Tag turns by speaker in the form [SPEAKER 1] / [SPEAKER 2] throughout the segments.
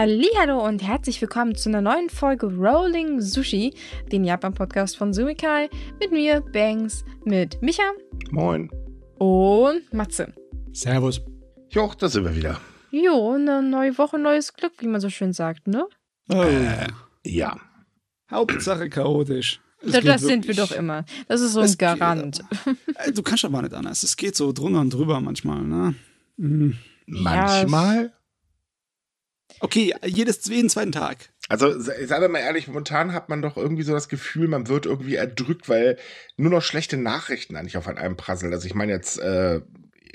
[SPEAKER 1] Hallo und herzlich willkommen zu einer neuen Folge Rolling Sushi, den Japan-Podcast von Sumikai, mit mir, Banks, mit Micha
[SPEAKER 2] Moin.
[SPEAKER 1] und Matze.
[SPEAKER 3] Servus.
[SPEAKER 2] Jo, da sind wir wieder.
[SPEAKER 1] Jo, eine neue Woche, neues Glück, wie man so schön sagt, ne?
[SPEAKER 3] Oh.
[SPEAKER 2] Ja.
[SPEAKER 3] Hauptsache chaotisch. Es
[SPEAKER 1] das das sind wir doch immer. Das ist so ein
[SPEAKER 3] Es geht-
[SPEAKER 1] Garant.
[SPEAKER 3] Äh, Du kannst aber nicht anders. Es geht so drunter und drüber manchmal, ne? Mhm.
[SPEAKER 2] Manchmal.
[SPEAKER 3] Okay, jedes, jeden zweiten Tag.
[SPEAKER 2] Also, se- seien wir mal ehrlich, momentan hat man doch irgendwie so das Gefühl, man wird irgendwie erdrückt, weil nur noch schlechte Nachrichten eigentlich auf einem prasseln. Also, ich meine jetzt, äh,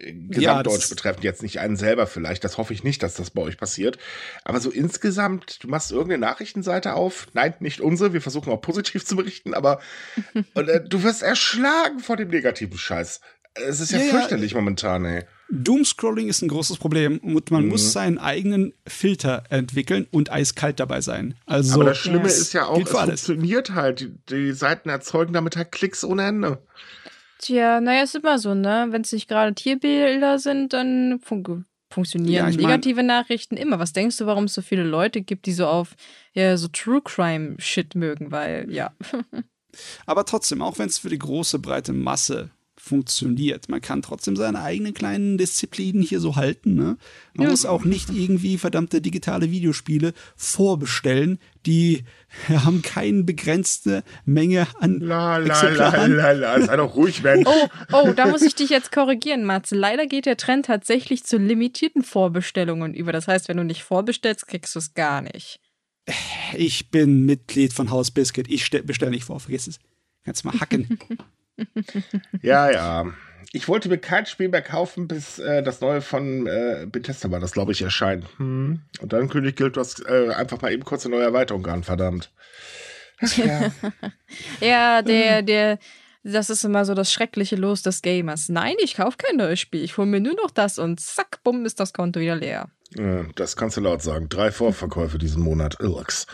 [SPEAKER 2] Gesamtdeutsch
[SPEAKER 3] das-
[SPEAKER 2] betreffend jetzt nicht einen selber vielleicht. Das hoffe ich nicht, dass das bei euch passiert. Aber so insgesamt, du machst irgendeine Nachrichtenseite auf. Nein, nicht unsere. Wir versuchen auch positiv zu berichten, aber und, äh, du wirst erschlagen vor dem negativen Scheiß. Es ist ja,
[SPEAKER 3] Ja, ja.
[SPEAKER 2] fürchterlich momentan, ey.
[SPEAKER 3] Doomscrolling ist ein großes Problem und man
[SPEAKER 2] Mhm.
[SPEAKER 3] muss seinen eigenen Filter entwickeln und eiskalt dabei sein. Also,
[SPEAKER 2] Aber das Schlimme
[SPEAKER 1] Ja.
[SPEAKER 2] ist ja auch, es funktioniert halt. Die, die Seiten erzeugen damit halt Klicks ohne Ende.
[SPEAKER 1] Tja, naja, ist immer so, ne? Wenn es nicht gerade Tierbilder sind, dann fun funktionieren
[SPEAKER 3] Ja, ich mein-
[SPEAKER 1] negative Nachrichten immer. Was denkst du, warum es so viele Leute gibt, die so auf ja, so True Crime Shit mögen? Weil, ja.
[SPEAKER 3] aber trotzdem, auch wenn es für die große, breite Masse funktioniert, man kann trotzdem seine eigenen kleinen Disziplinen hier so halten. Ne? Man
[SPEAKER 1] Ja.
[SPEAKER 3] muss auch nicht irgendwie verdammte digitale Videospiele vorbestellen, die haben keine begrenzte Menge an
[SPEAKER 2] La, la, la,
[SPEAKER 3] Exemplaren.
[SPEAKER 2] la, la. Sei doch ruhig, Mensch.
[SPEAKER 1] Oh, oh, da muss ich dich jetzt korrigieren, Matze. Leider geht der Trend tatsächlich zu limitierten Vorbestellungen über. Das heißt, wenn du nicht vorbestellst, kriegst du es gar nicht.
[SPEAKER 3] Ich bin Mitglied von Haus Biscuit. Ich bestelle nicht vor, vergiss es. Kannst mal hacken.
[SPEAKER 2] Ja, ja. Ich wollte mir kein Spiel mehr kaufen, bis äh, das neue von äh, Bethesda war, das glaube ich erscheint. Hm. Und dann kündigt Guild Wars äh, einfach mal eben kurz eine neue Erweiterung an, verdammt. Ja.
[SPEAKER 1] Ja, der, der, das ist immer so das schreckliche Los des Gamers. Nein, ich kaufe kein neues Spiel. Ich hole mir nur noch das und zack, bumm, ist das Konto wieder leer.
[SPEAKER 2] Ja, das kannst du laut sagen. Drei Vorverkäufe diesen Monat. Irks.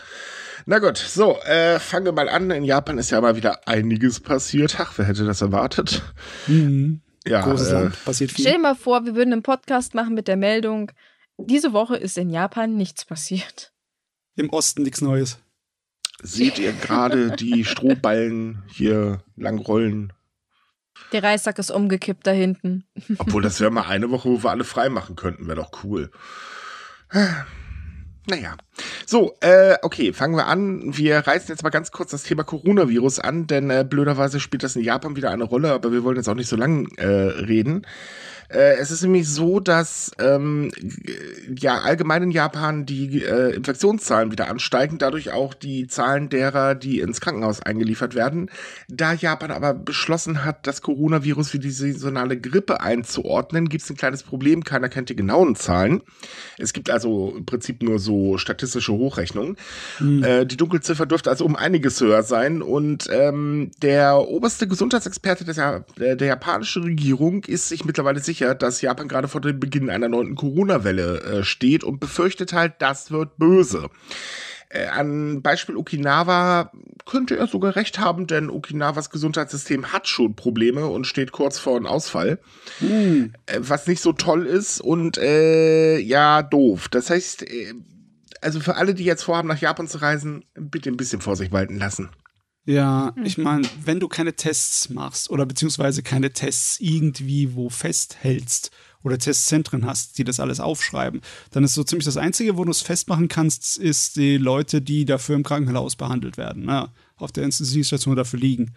[SPEAKER 2] Na gut, so, äh, fangen wir mal an. In Japan ist ja mal wieder einiges passiert. Ach, wer hätte das erwartet?
[SPEAKER 3] Mhm.
[SPEAKER 2] Ja,
[SPEAKER 3] Großes
[SPEAKER 2] äh,
[SPEAKER 3] Land, passiert
[SPEAKER 1] Stell dir
[SPEAKER 3] viel.
[SPEAKER 1] mal vor, wir würden einen Podcast machen mit der Meldung, diese Woche ist in Japan nichts passiert.
[SPEAKER 3] Im Osten nichts Neues.
[SPEAKER 2] seht ihr gerade die Strohballen hier lang rollen?
[SPEAKER 1] Der Reissack ist umgekippt da hinten.
[SPEAKER 2] Obwohl, das wäre mal eine Woche, wo wir alle frei machen könnten. Wäre doch cool. Naja. So, äh, okay, fangen wir an. Wir reißen jetzt mal ganz kurz das Thema Coronavirus an, denn äh, blöderweise spielt das in Japan wieder eine Rolle, aber wir wollen jetzt auch nicht so lang äh, reden. Äh, es ist nämlich so, dass ähm, ja allgemein in Japan die äh, Infektionszahlen wieder ansteigen, dadurch auch die Zahlen derer, die ins Krankenhaus eingeliefert werden. Da Japan aber beschlossen hat, das Coronavirus wie die saisonale Grippe einzuordnen, gibt es ein kleines Problem. Keiner kennt die genauen Zahlen. Es gibt also im Prinzip nur so statistische Hochrechnungen. Äh, die Dunkelziffer dürfte also um einiges höher sein. Und ähm, der oberste Gesundheitsexperte des, der, der japanischen Regierung ist sich mittlerweile sicher, dass Japan gerade vor dem Beginn einer neunten Corona-Welle äh, steht und befürchtet halt, das wird böse. Äh, an Beispiel Okinawa könnte er sogar recht haben, denn Okinawas Gesundheitssystem hat schon Probleme und steht kurz vor einem Ausfall
[SPEAKER 3] Mhm.
[SPEAKER 2] äh, was nicht so toll ist und äh, ja, doof. Das heißt, äh, also für alle, die jetzt vorhaben, nach Japan zu reisen, bitte ein bisschen Vorsicht walten lassen.
[SPEAKER 3] Ja, ich meine, wenn du keine Tests machst oder beziehungsweise keine Tests irgendwie wo festhältst oder Testzentren hast, die das alles aufschreiben, dann ist so ziemlich das Einzige, wo du es festmachen kannst, ist die Leute, die dafür im Krankenhaus behandelt werden, ne? auf der Intensivstation dafür liegen.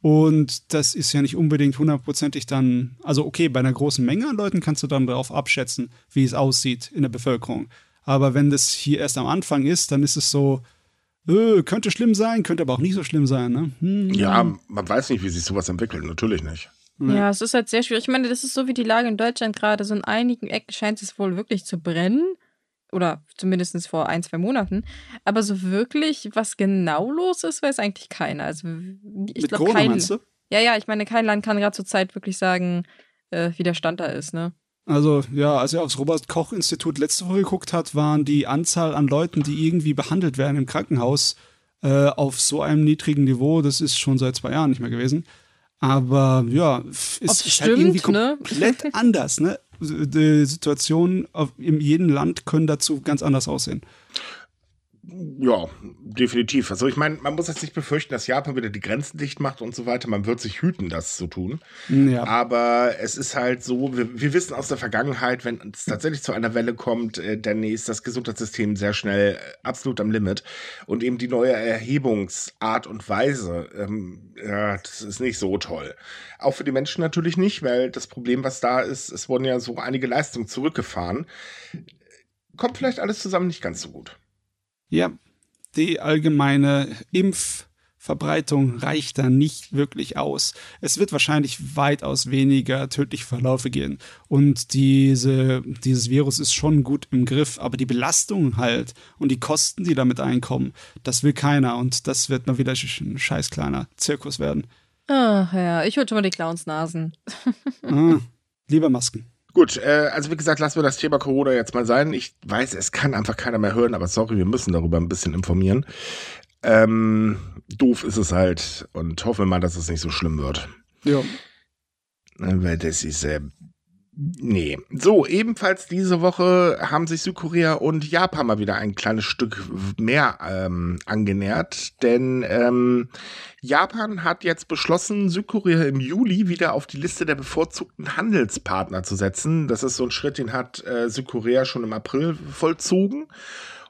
[SPEAKER 3] Und das ist ja nicht unbedingt hundertprozentig dann, also okay, bei einer großen Menge an Leuten kannst du dann darauf abschätzen, wie es aussieht in der Bevölkerung. Aber wenn das hier erst am Anfang ist, dann ist es so, äh, könnte schlimm sein, könnte aber auch nicht so schlimm sein, ne? Hm.
[SPEAKER 2] Ja, man weiß nicht, wie sich sowas entwickelt. Natürlich nicht.
[SPEAKER 1] Ja, es ist halt sehr schwierig. Ich meine, das ist so wie die Lage in Deutschland gerade. So in einigen Ecken scheint es wohl wirklich zu brennen. Oder zumindest vor ein, zwei Monaten. Aber so wirklich, was genau los ist, weiß eigentlich keiner. Also ich
[SPEAKER 3] Mit
[SPEAKER 1] glaube,
[SPEAKER 3] Corona
[SPEAKER 1] kein.
[SPEAKER 3] meinst du?
[SPEAKER 1] Ja, ja, ich meine, kein Land kann gerade zur Zeit wirklich sagen, äh, wie der Stand da ist, ne?
[SPEAKER 3] Also, ja, als er aufs Robert-Koch-Institut letzte Woche geguckt hat, waren die Anzahl an Leuten, die irgendwie behandelt werden im Krankenhaus, äh, auf so einem niedrigen Niveau. Das ist schon seit zwei Jahren nicht mehr gewesen. Aber ja, es ist halt irgendwie
[SPEAKER 1] stimmt, ne?
[SPEAKER 3] komplett anders, ne? die Situationen in jedem Land können dazu ganz anders aussehen.
[SPEAKER 2] Ja, definitiv. Also ich meine, man muss jetzt nicht befürchten, dass Japan wieder die Grenzen dicht macht und so weiter. Man wird sich hüten, das zu tun. Ja. Aber es ist halt so, wir, wir, wissen aus der Vergangenheit, wenn es tatsächlich zu einer Welle kommt, äh, dann ist das Gesundheitssystem sehr schnell äh, absolut am Limit. Und eben die neue Erhebungsart und Weise, ähm, ja, das ist nicht so toll. Auch für die Menschen natürlich nicht, weil das Problem, was da ist, es wurden ja so einige Leistungen zurückgefahren. Kommt vielleicht alles zusammen nicht ganz so gut.
[SPEAKER 3] Ja, die allgemeine Impfverbreitung reicht da nicht wirklich aus. Es wird wahrscheinlich weitaus weniger tödliche Verläufe gehen. Und diese, dieses Virus ist schon gut im Griff, aber die Belastung halt und die Kosten, die damit einkommen, das will keiner. Und das wird mal wieder ein scheiß kleiner Zirkus werden.
[SPEAKER 1] Ach ja, ich würde schon mal die Clownsnasen.
[SPEAKER 3] ah, lieber Masken.
[SPEAKER 2] Gut, äh, also wie gesagt, lassen wir das Thema Corona jetzt mal sein. Ich weiß, es kann einfach keiner mehr hören, aber sorry, wir müssen darüber ein bisschen informieren. Ähm, doof ist es halt und hoffen wir mal, dass es nicht so schlimm wird.
[SPEAKER 3] Ja.
[SPEAKER 2] Weil das ist äh, Nee. So, ebenfalls diese Woche haben sich Südkorea und Japan mal wieder ein kleines Stück mehr ähm, angenähert, denn ähm, Japan hat jetzt beschlossen, Südkorea im Juli wieder auf die Liste der bevorzugten Handelspartner zu setzen. Das ist so ein Schritt, den hat äh, Südkorea schon im April vollzogen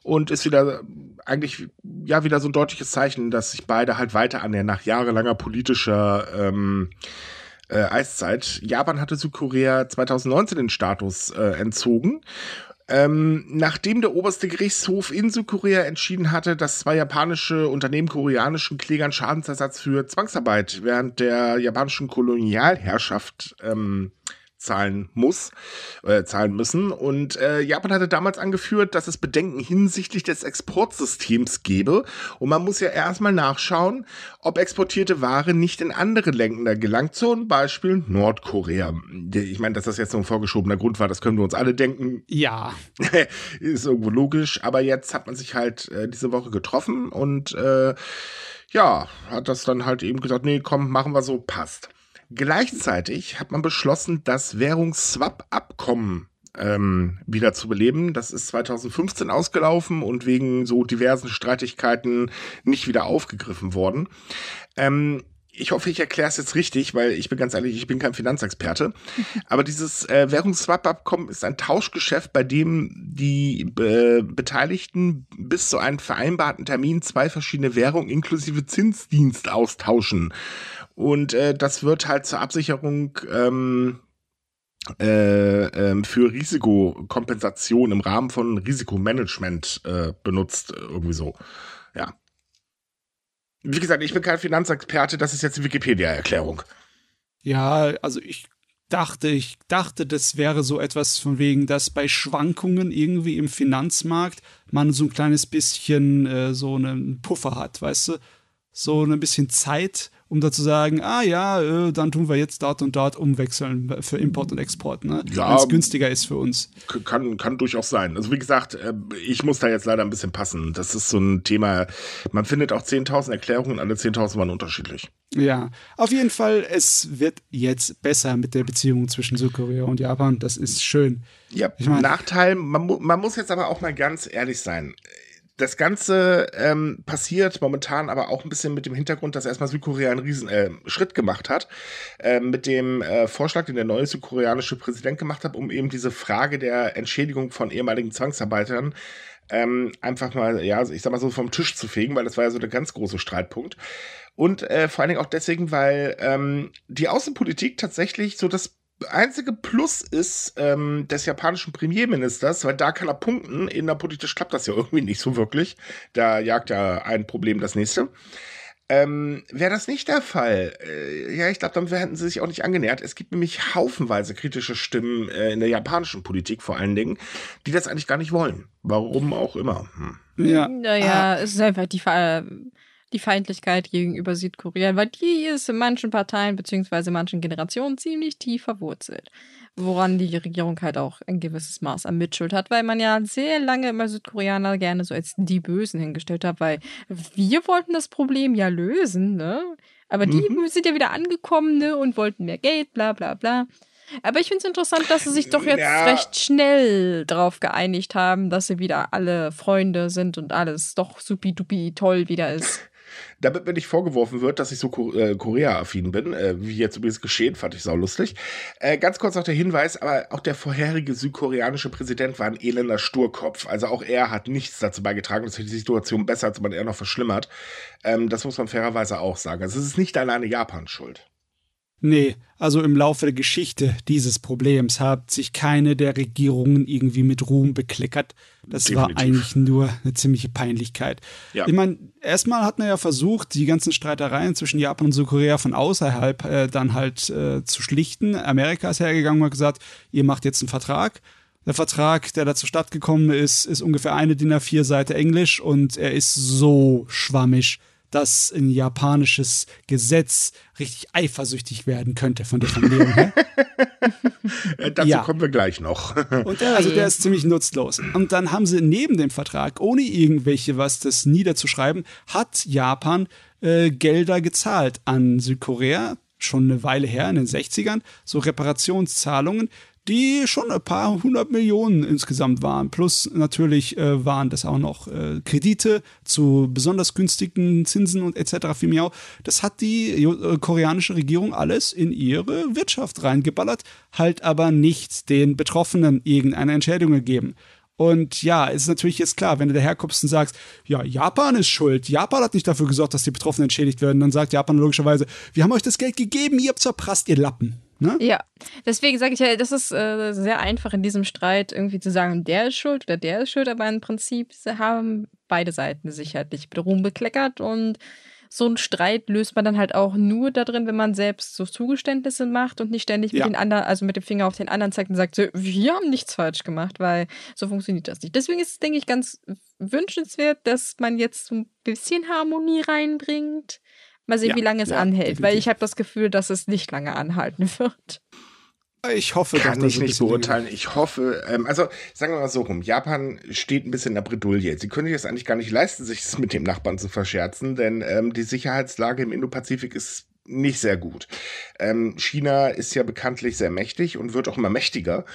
[SPEAKER 2] und ist wieder eigentlich ja wieder so ein deutliches Zeichen, dass sich beide halt weiter annähern nach jahrelanger politischer ähm, äh, Eiszeit. Japan hatte Südkorea 2019 den Status äh, entzogen. Ähm, nachdem der oberste Gerichtshof in Südkorea entschieden hatte, dass zwei japanische Unternehmen koreanischen Klägern Schadensersatz für Zwangsarbeit während der japanischen Kolonialherrschaft ähm, zahlen muss, äh, zahlen müssen. Und äh, Japan hatte damals angeführt, dass es Bedenken hinsichtlich des Exportsystems gebe. Und man muss ja erstmal nachschauen, ob exportierte Ware nicht in andere Länder gelangt, zum Beispiel Nordkorea. Ich meine, dass das jetzt so ein vorgeschobener Grund war, das können wir uns alle denken.
[SPEAKER 3] Ja.
[SPEAKER 2] Ist irgendwo logisch. Aber jetzt hat man sich halt äh, diese Woche getroffen und äh, ja, hat das dann halt eben gesagt, nee, komm, machen wir so, passt. Gleichzeitig hat man beschlossen, das Währungsswap-Abkommen ähm, wieder zu beleben. Das ist 2015 ausgelaufen und wegen so diversen Streitigkeiten nicht wieder aufgegriffen worden. Ähm, ich hoffe, ich erkläre es jetzt richtig, weil ich bin ganz ehrlich, ich bin kein Finanzexperte. Aber dieses äh, Währungsswap-Abkommen ist ein Tauschgeschäft, bei dem die äh, Beteiligten bis zu einem vereinbarten Termin zwei verschiedene Währungen inklusive Zinsdienst austauschen. Und äh, das wird halt zur Absicherung ähm, äh, äh, für Risikokompensation im Rahmen von Risikomanagement äh, benutzt, irgendwie so. Ja. Wie gesagt, ich bin kein Finanzexperte, das ist jetzt die Wikipedia-Erklärung.
[SPEAKER 3] Ja, also ich dachte, ich dachte, das wäre so etwas von wegen, dass bei Schwankungen irgendwie im Finanzmarkt man so ein kleines bisschen äh, so einen Puffer hat, weißt du? So ein bisschen Zeit, um da zu sagen, ah ja, äh, dann tun wir jetzt dort und dort umwechseln für Import und Export, ne? Ja, wenn es günstiger ist für uns.
[SPEAKER 2] Kann, kann durchaus sein. Also wie gesagt, äh, ich muss da jetzt leider ein bisschen passen. Das ist so ein Thema, man findet auch 10.000 Erklärungen, alle 10.000 waren unterschiedlich.
[SPEAKER 3] Ja, auf jeden Fall, es wird jetzt besser mit der Beziehung zwischen Südkorea und Japan. Das ist schön.
[SPEAKER 2] Ja, ich mein, Nachteil, man, man muss jetzt aber auch mal ganz ehrlich sein das Ganze ähm, passiert momentan aber auch ein bisschen mit dem Hintergrund, dass erstmal Südkorea einen riesen äh, Schritt gemacht hat, äh, mit dem äh, Vorschlag, den der neue südkoreanische Präsident gemacht hat, um eben diese Frage der Entschädigung von ehemaligen Zwangsarbeitern ähm, einfach mal, ja, ich sag mal so vom Tisch zu fegen, weil das war ja so der ganz große Streitpunkt. Und äh, vor allen Dingen auch deswegen, weil ähm, die Außenpolitik tatsächlich so das einzige Plus ist ähm, des japanischen Premierministers, weil da kann er punkten. Innerpolitisch klappt das ja irgendwie nicht so wirklich. Da jagt ja ein Problem das nächste. Ähm, Wäre das nicht der Fall, äh, ja, ich glaube, dann hätten sie sich auch nicht angenähert. Es gibt nämlich haufenweise kritische Stimmen äh, in der japanischen Politik vor allen Dingen, die das eigentlich gar nicht wollen. Warum auch immer. Hm.
[SPEAKER 1] Ja, naja, ah. es ist einfach die, Ver die Feindlichkeit gegenüber Südkorea, weil die ist in manchen Parteien bzw. manchen Generationen ziemlich tief verwurzelt. Woran die Regierung halt auch ein gewisses Maß an Mitschuld hat, weil man ja sehr lange immer Südkoreaner gerne so als die Bösen hingestellt hat, weil wir wollten das Problem ja lösen, ne? Aber die mhm. sind ja wieder angekommen, ne? Und wollten mehr Geld, bla bla bla. Aber ich finde es interessant, dass sie sich doch jetzt
[SPEAKER 2] Ja.
[SPEAKER 1] recht schnell darauf geeinigt haben, dass sie wieder alle Freunde sind und alles doch supi-dupi toll wieder ist.
[SPEAKER 2] Damit mir nicht vorgeworfen wird, dass ich so äh, Korea-affin bin, äh, wie jetzt übrigens geschehen, fand ich saulustig. Äh, ganz kurz noch der Hinweis, aber auch der vorherige südkoreanische Präsident war ein elender Sturkopf. Also auch er hat nichts dazu beigetragen, dass sich die Situation besser, sondern eher noch verschlimmert. Ähm, das muss man fairerweise auch sagen. Also es ist nicht alleine Japans Schuld.
[SPEAKER 3] Nee, also im Laufe der Geschichte dieses Problems hat sich keine der Regierungen irgendwie mit Ruhm bekleckert. Das war
[SPEAKER 2] Definitiv.
[SPEAKER 3] eigentlich nur eine ziemliche Peinlichkeit.
[SPEAKER 2] Ja.
[SPEAKER 3] Ich meine, erstmal hat man ja versucht, die ganzen Streitereien zwischen Japan und Südkorea von außerhalb äh, dann halt äh, zu schlichten. Amerika ist hergegangen und hat gesagt, ihr macht jetzt einen Vertrag. Der Vertrag, der dazu stattgekommen ist, ist ungefähr eine DIN A4-Seite Englisch und er ist so schwammig, dass ein japanisches Gesetz richtig eifersüchtig werden könnte von der Formulierung her.
[SPEAKER 2] Äh, dazu
[SPEAKER 3] Ja.
[SPEAKER 2] kommen wir gleich noch.
[SPEAKER 3] Und der, also der ist ziemlich nutzlos. Und dann haben sie neben dem Vertrag, ohne irgendwelche was das niederzuschreiben, hat Japan äh, Gelder gezahlt an Südkorea, schon eine Weile her, in den 60ern, so Reparationszahlungen, die schon ein paar hundert Millionen insgesamt waren. Plus natürlich äh, waren das auch noch äh, Kredite zu besonders günstigen Zinsen und etc. für Miau. Das hat die äh, koreanische Regierung alles in ihre Wirtschaft reingeballert, halt aber nicht den Betroffenen irgendeine Entschädigung gegeben. Und ja, ist natürlich jetzt klar, wenn du daherkommst und sagst, ja, Japan ist schuld, Japan hat nicht dafür gesorgt, dass die Betroffenen entschädigt werden, dann sagt Japan logischerweise, wir haben euch das Geld gegeben, ihr habt zerprasst, ihr Lappen. Ne?
[SPEAKER 1] Ja, deswegen sage ich ja, das ist äh, sehr einfach in diesem Streit irgendwie zu sagen, der ist schuld oder der ist schuld, aber im Prinzip haben beide Seiten sicherlich mit Ruhm bekleckert und so einen Streit löst man dann halt auch nur da drin, wenn man selbst so Zugeständnisse macht und nicht ständig mit
[SPEAKER 3] Ja.
[SPEAKER 1] den anderen, also mit dem Finger auf den anderen zeigt und sagt, so, wir haben nichts falsch gemacht, weil so funktioniert das nicht. Deswegen ist es, denke ich, ganz wünschenswert, dass man jetzt so ein bisschen Harmonie reinbringt. Mal sehen,
[SPEAKER 3] Ja,
[SPEAKER 1] wie lange es
[SPEAKER 3] ja,
[SPEAKER 1] anhält, weil
[SPEAKER 3] definitiv.
[SPEAKER 1] ich habe das Gefühl, dass es nicht lange anhalten wird.
[SPEAKER 3] Ich hoffe,
[SPEAKER 2] Kann
[SPEAKER 3] dass
[SPEAKER 2] ich nicht beurteilen. Ich hoffe, ähm, also sagen wir mal so rum, Japan steht ein bisschen in der Bredouille. Sie können sich das eigentlich gar nicht leisten, sich das mit dem Nachbarn zu verscherzen, denn ähm, die Sicherheitslage im Indopazifik ist nicht sehr gut. Ähm, China ist ja bekanntlich sehr mächtig und wird auch immer mächtiger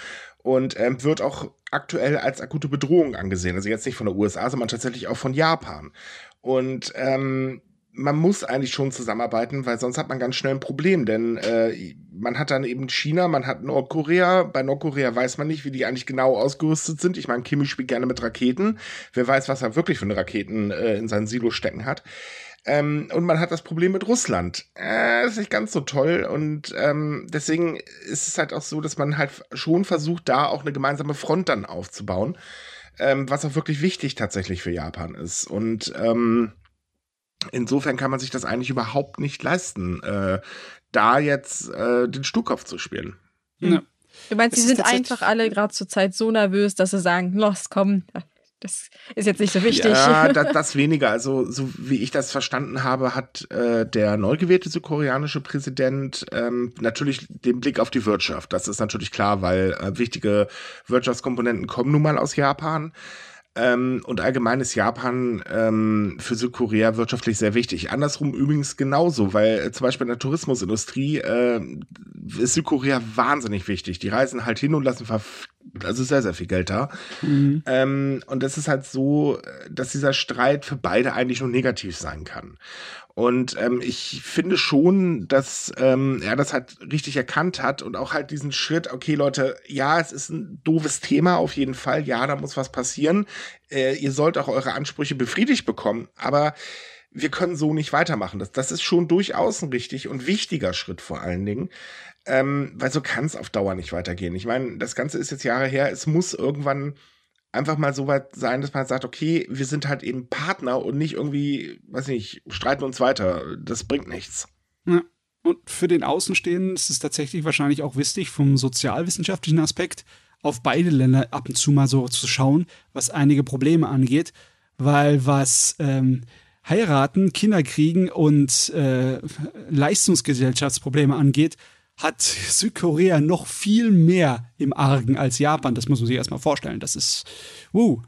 [SPEAKER 2] und ähm, wird auch aktuell als akute Bedrohung angesehen. Also jetzt nicht von der USA, sondern tatsächlich auch von Japan. Und ähm, man muss eigentlich schon zusammenarbeiten, weil sonst hat man ganz schnell ein Problem, denn äh, man hat dann eben China, man hat Nordkorea. Bei Nordkorea weiß man nicht, wie die eigentlich genau ausgerüstet sind. Ich meine, Kimi spielt gerne mit Raketen. Wer weiß, was er wirklich für eine Raketen äh, in sein Silo stecken hat. Ähm, und man hat das Problem mit Russland. Äh, ist nicht ganz so toll. Und ähm, deswegen ist es halt auch so, dass man halt schon versucht, da auch eine gemeinsame Front dann aufzubauen. Ähm, was auch wirklich wichtig tatsächlich für Japan ist. Und ähm, insofern kann man sich das eigentlich überhaupt nicht leisten, äh, da jetzt äh, den Stuhlkopf zu spielen.
[SPEAKER 3] Ja.
[SPEAKER 1] Du meinst, sie sind einfach alle gerade zur Zeit so nervös, dass sie sagen, los, komm, das ist jetzt nicht so wichtig.
[SPEAKER 2] Ja, das, das weniger. Also, so wie ich das verstanden habe, hat äh, der neu gewählte südkoreanische Präsident ähm, natürlich den Blick auf die Wirtschaft. Das ist natürlich klar, weil äh, wichtige Wirtschaftskomponenten kommen nun mal aus Japan. Ähm, und allgemein ist Japan ähm, für Südkorea wirtschaftlich sehr wichtig. Andersrum übrigens genauso, weil äh, zum Beispiel in der Tourismusindustrie äh, ist Südkorea wahnsinnig wichtig. Die reisen halt hin und lassen also sehr, sehr viel Geld da.
[SPEAKER 3] Mhm.
[SPEAKER 2] Ähm, und es ist halt so, dass dieser Streit für beide eigentlich nur negativ sein kann. Und ähm, ich finde schon, dass ähm, er das halt richtig erkannt hat und auch halt diesen Schritt, okay Leute, ja, es ist ein doofes Thema auf jeden Fall, ja, da muss was passieren. Äh, ihr sollt auch eure Ansprüche befriedigt bekommen, aber wir können so nicht weitermachen. Das, das ist schon durchaus ein richtig und wichtiger Schritt vor allen Dingen. Ähm, weil so kann es auf Dauer nicht weitergehen. Ich meine, das Ganze ist jetzt Jahre her, es muss irgendwann einfach mal so weit sein, dass man sagt, okay, wir sind halt eben Partner und nicht irgendwie, weiß nicht, streiten uns weiter. Das bringt nichts.
[SPEAKER 3] Ja. Und für den Außenstehenden ist es tatsächlich wahrscheinlich auch wichtig, vom sozialwissenschaftlichen Aspekt auf beide Länder ab und zu mal so zu schauen, was einige Probleme angeht, weil was ähm, Heiraten, Kinderkriegen und äh, Leistungsgesellschaftsprobleme angeht, hat Südkorea noch viel mehr im Argen als Japan. Das muss man sich erstmal vorstellen. Das ist, uh,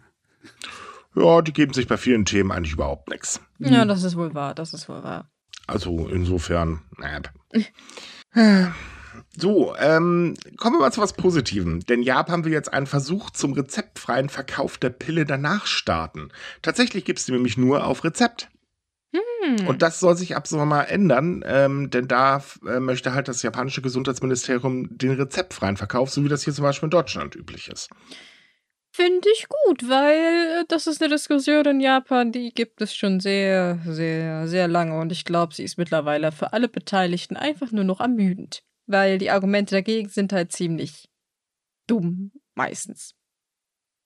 [SPEAKER 2] Ja, die geben sich bei vielen Themen eigentlich überhaupt nichts.
[SPEAKER 1] ja, das ist wohl wahr, das ist wohl wahr.
[SPEAKER 2] Also insofern, naja. Äh, So, ähm, kommen wir mal zu was Positivem. Denn Japan will jetzt einen Versuch zum rezeptfreien Verkauf der Pille danach starten. Tatsächlich gibt es die nämlich nur auf Rezept.
[SPEAKER 1] Hm.
[SPEAKER 2] Und das soll sich ab Sommer mal ändern, ähm, denn da äh, möchte halt das japanische Gesundheitsministerium den rezeptfreien Verkauf, so wie das hier zum Beispiel in Deutschland üblich ist.
[SPEAKER 1] Finde ich gut, weil äh, das ist eine Diskussion in Japan, die gibt es schon sehr, sehr, sehr lange und ich glaube, sie ist mittlerweile für alle Beteiligten einfach nur noch ermüdend, weil die Argumente dagegen sind halt ziemlich dumm meistens.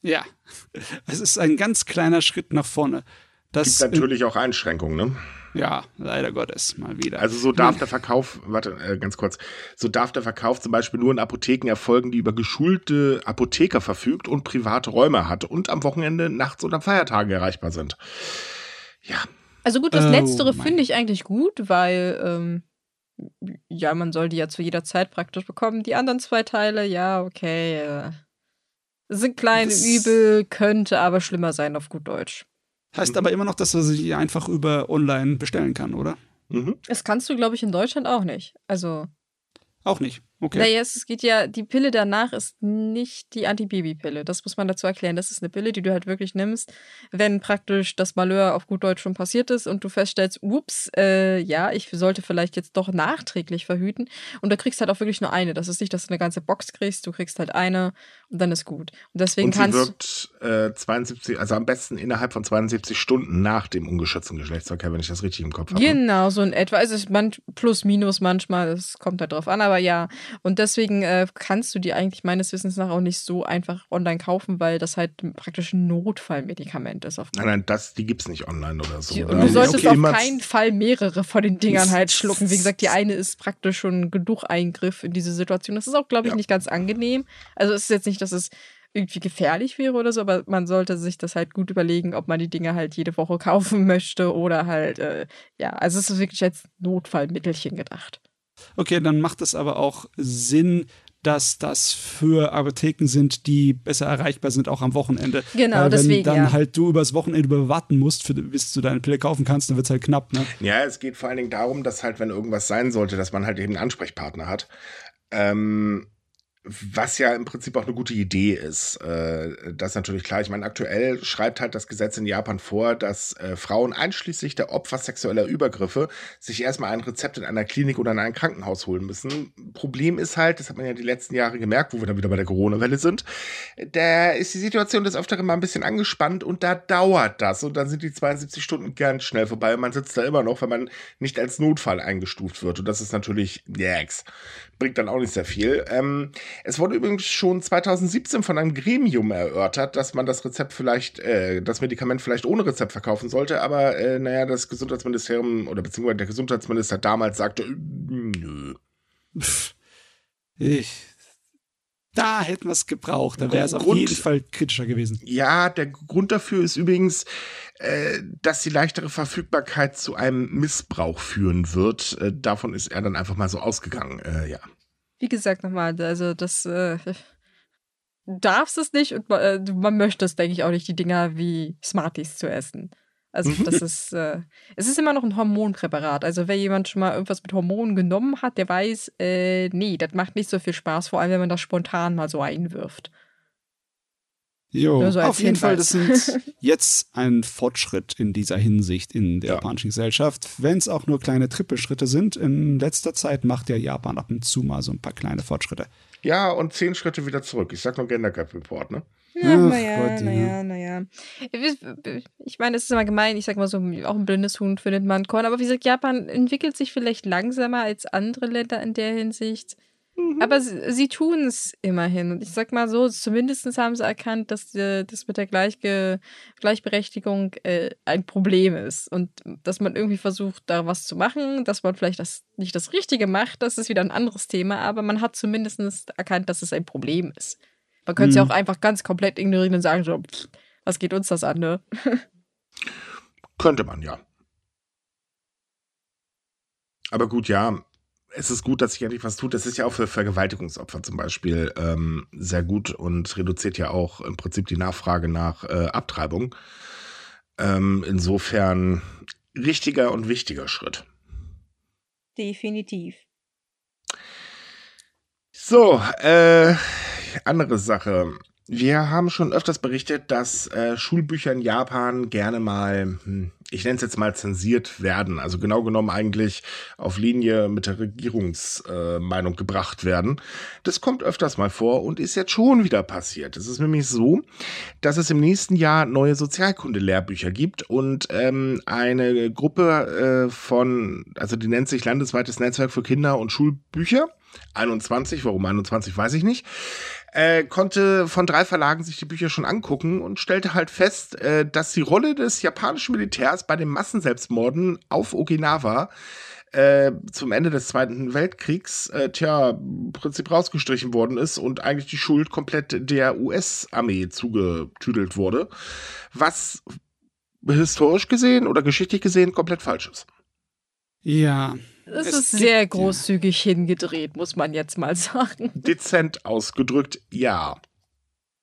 [SPEAKER 3] Ja, es ist ein ganz kleiner Schritt nach vorne. Das
[SPEAKER 2] Gibt natürlich auch Einschränkungen, ne?
[SPEAKER 3] Ja, leider Gottes, mal wieder.
[SPEAKER 2] Also so darf der Verkauf, warte, äh, ganz kurz, so darf der Verkauf zum Beispiel nur in Apotheken erfolgen, die über geschulte Apotheker verfügt und private Räume hat und am Wochenende, nachts oder Feiertagen erreichbar sind. Ja.
[SPEAKER 1] Also gut, das
[SPEAKER 3] Oh
[SPEAKER 1] Letztere finde ich eigentlich gut, weil ähm, ja, man soll die ja zu jeder Zeit praktisch bekommen. Die anderen zwei Teile, ja, okay, äh, sind kleine
[SPEAKER 3] Das-
[SPEAKER 1] Übel, könnte aber schlimmer sein auf gut Deutsch.
[SPEAKER 3] Heißt aber immer noch, dass er sie einfach über online bestellen kann, oder?
[SPEAKER 2] Mhm.
[SPEAKER 1] Das kannst du, glaube ich, in Deutschland auch nicht. Also,
[SPEAKER 3] Auch nicht. Okay.
[SPEAKER 1] naja, es geht ja, die Pille danach ist nicht die Antibabypille. Das muss man dazu erklären. Das ist eine Pille, die du halt wirklich nimmst, wenn praktisch das Malheur auf gut Deutsch schon passiert ist und du feststellst, ups, äh, ja, ich sollte vielleicht jetzt doch nachträglich verhüten. Und du kriegst halt auch wirklich nur eine. Das ist nicht, dass du eine ganze Box kriegst, du kriegst halt eine und dann ist gut. Und deswegen
[SPEAKER 2] Und sie
[SPEAKER 1] kannst
[SPEAKER 2] wirkt äh, 72, also am besten innerhalb von 72 Stunden nach dem ungeschützten Geschlechtsverkehr, wenn ich das richtig im Kopf habe.
[SPEAKER 1] Genau, so in etwa. Also es ist man, plus, minus manchmal, es kommt halt drauf an, aber ja. Und deswegen äh, kannst du die eigentlich meines Wissens nach auch nicht so einfach online kaufen, weil das halt praktisch ein Notfallmedikament ist. Auf
[SPEAKER 2] Nein, nein, das, die gibt's nicht online oder so.
[SPEAKER 1] Die-
[SPEAKER 2] oder?
[SPEAKER 1] und du solltest
[SPEAKER 2] Okay,
[SPEAKER 1] auf keinen Fall mehrere von den Dingern halt schlucken. Wie gesagt, die eine ist praktisch schon genug Eingriff in diese Situation. Das ist auch, glaube ich,
[SPEAKER 2] Ja.
[SPEAKER 1] nicht ganz angenehm. Also es ist jetzt nicht, dass es irgendwie gefährlich wäre oder so, aber man sollte sich das halt gut überlegen, ob man die Dinge halt jede Woche kaufen möchte oder halt, äh, ja, also es ist wirklich als Notfallmittelchen gedacht.
[SPEAKER 3] Okay, dann macht es aber auch Sinn, dass das für Apotheken sind, die besser erreichbar sind, auch am Wochenende.
[SPEAKER 1] Genau,
[SPEAKER 3] Weil wenn
[SPEAKER 1] deswegen,
[SPEAKER 3] dann
[SPEAKER 1] ja.
[SPEAKER 3] halt du übers Wochenende über warten musst, für, bis du deine Pille kaufen kannst, dann wird es halt knapp, ne?
[SPEAKER 2] Ja, es geht vor allen Dingen darum, dass halt, wenn irgendwas sein sollte, dass man halt eben einen Ansprechpartner hat. Ähm, was ja im Prinzip auch eine gute Idee ist. Äh, das ist natürlich klar. Ich meine, aktuell schreibt halt das Gesetz in Japan vor, dass äh, Frauen einschließlich der Opfer sexueller Übergriffe sich erstmal ein Rezept in einer Klinik oder in einem Krankenhaus holen müssen. Problem ist halt, das hat man ja die letzten Jahre gemerkt, wo wir dann wieder bei der Corona-Welle sind, da ist die Situation des Öfteren mal ein bisschen angespannt und da dauert das. Und dann sind die 72 Stunden ganz schnell vorbei. Und man sitzt da immer noch, wenn man nicht als Notfall eingestuft wird. Und das ist natürlich, yaks, bringt dann auch nicht sehr viel. Ähm, es wurde übrigens schon 2017 von einem Gremium erörtert, dass man das Rezept vielleicht, äh, das Medikament vielleicht ohne Rezept verkaufen sollte. Aber äh, naja, das Gesundheitsministerium oder beziehungsweise der Gesundheitsminister damals sagte, äh, nö.
[SPEAKER 3] Ich, da hätten wir es gebraucht. Da wäre es auf
[SPEAKER 2] Grund-
[SPEAKER 3] jeden Fall kritischer gewesen.
[SPEAKER 2] Ja, der Grund dafür ist übrigens, äh, dass die leichtere Verfügbarkeit zu einem Missbrauch führen wird. Äh, davon ist er dann einfach mal so ausgegangen. Äh, ja.
[SPEAKER 1] Wie gesagt, nochmal, also das, äh, du darfst es nicht und äh, man möchte es, denke ich, auch nicht, die Dinger wie Smarties zu essen. Also
[SPEAKER 2] Mhm.
[SPEAKER 1] das ist, äh, es ist immer noch ein Hormonpräparat. Also wer jemand schon mal irgendwas mit Hormonen genommen hat, der weiß, äh, nee, das macht nicht so viel Spaß, vor allem wenn man das spontan mal so einwirft.
[SPEAKER 3] Jo,
[SPEAKER 1] so
[SPEAKER 3] auf jeden Fall, das sind jetzt ein Fortschritt in dieser Hinsicht in der
[SPEAKER 2] Ja.
[SPEAKER 3] japanischen Gesellschaft. Wenn es auch nur kleine Trippelschritte sind, in letzter Zeit macht ja Japan ab und zu mal so ein paar kleine Fortschritte.
[SPEAKER 2] Ja, und zehn Schritte wieder zurück. Ich sag nur Gender Gap Report, ne?
[SPEAKER 1] Ja,
[SPEAKER 3] Ach
[SPEAKER 1] naja, naja, naja. Ich meine, es ist immer gemein, ich sag mal so, auch ein blindes Huhn findet man Korn. Aber wie gesagt, Japan entwickelt sich vielleicht langsamer als andere Länder in der Hinsicht. Aber sie, sie tun es immerhin. Und ich sag mal so, zumindest haben sie erkannt, dass äh, das mit der Gleichge Gleichberechtigung äh, ein Problem ist. Und dass man irgendwie versucht, da was zu machen, dass man vielleicht das nicht das Richtige macht, das ist wieder ein anderes Thema. Aber man hat zumindest erkannt, dass es ein Problem ist. Man könnte es ja
[SPEAKER 3] Mhm.
[SPEAKER 1] auch einfach ganz komplett ignorieren und sagen, so, pff, was geht uns das an, ne?
[SPEAKER 2] Könnte man, ja. Aber gut, ja. Es ist gut, dass sich endlich was tut. Das ist ja auch für Vergewaltigungsopfer zum Beispiel ähm, sehr gut und reduziert ja auch im Prinzip die Nachfrage nach äh, Abtreibung. Ähm, insofern richtiger und wichtiger Schritt.
[SPEAKER 1] Definitiv.
[SPEAKER 2] So, äh, andere Sache. Wir haben schon öfters berichtet, dass äh, Schulbücher in Japan gerne mal, hm, ich nenne es jetzt mal zensiert werden. Also genau genommen eigentlich auf Linie mit der Regierungsmeinung äh, gebracht werden. Das kommt öfters mal vor und ist jetzt schon wieder passiert. Es ist nämlich so, dass es im nächsten Jahr neue Sozialkundelehrbücher gibt und ähm, eine Gruppe äh, von, also die nennt sich Landesweites Netzwerk für Kinder- und Schulbücher. 21, warum 21, weiß ich nicht äh, konnte von drei Verlagen sich die Bücher schon angucken und stellte halt fest, äh, dass die Rolle des japanischen Militärs bei den Massenselbstmorden auf Okinawa äh, zum Ende des Zweiten Weltkriegs, äh, tja, im Prinzip rausgestrichen worden ist und eigentlich die Schuld komplett der US-Armee zugetüdelt wurde, was historisch gesehen oder geschichtlich gesehen komplett falsch ist.
[SPEAKER 3] Ja,
[SPEAKER 1] es, ist sehr großzügig hingedreht, muss man jetzt mal sagen.
[SPEAKER 2] Dezent ausgedrückt, ja.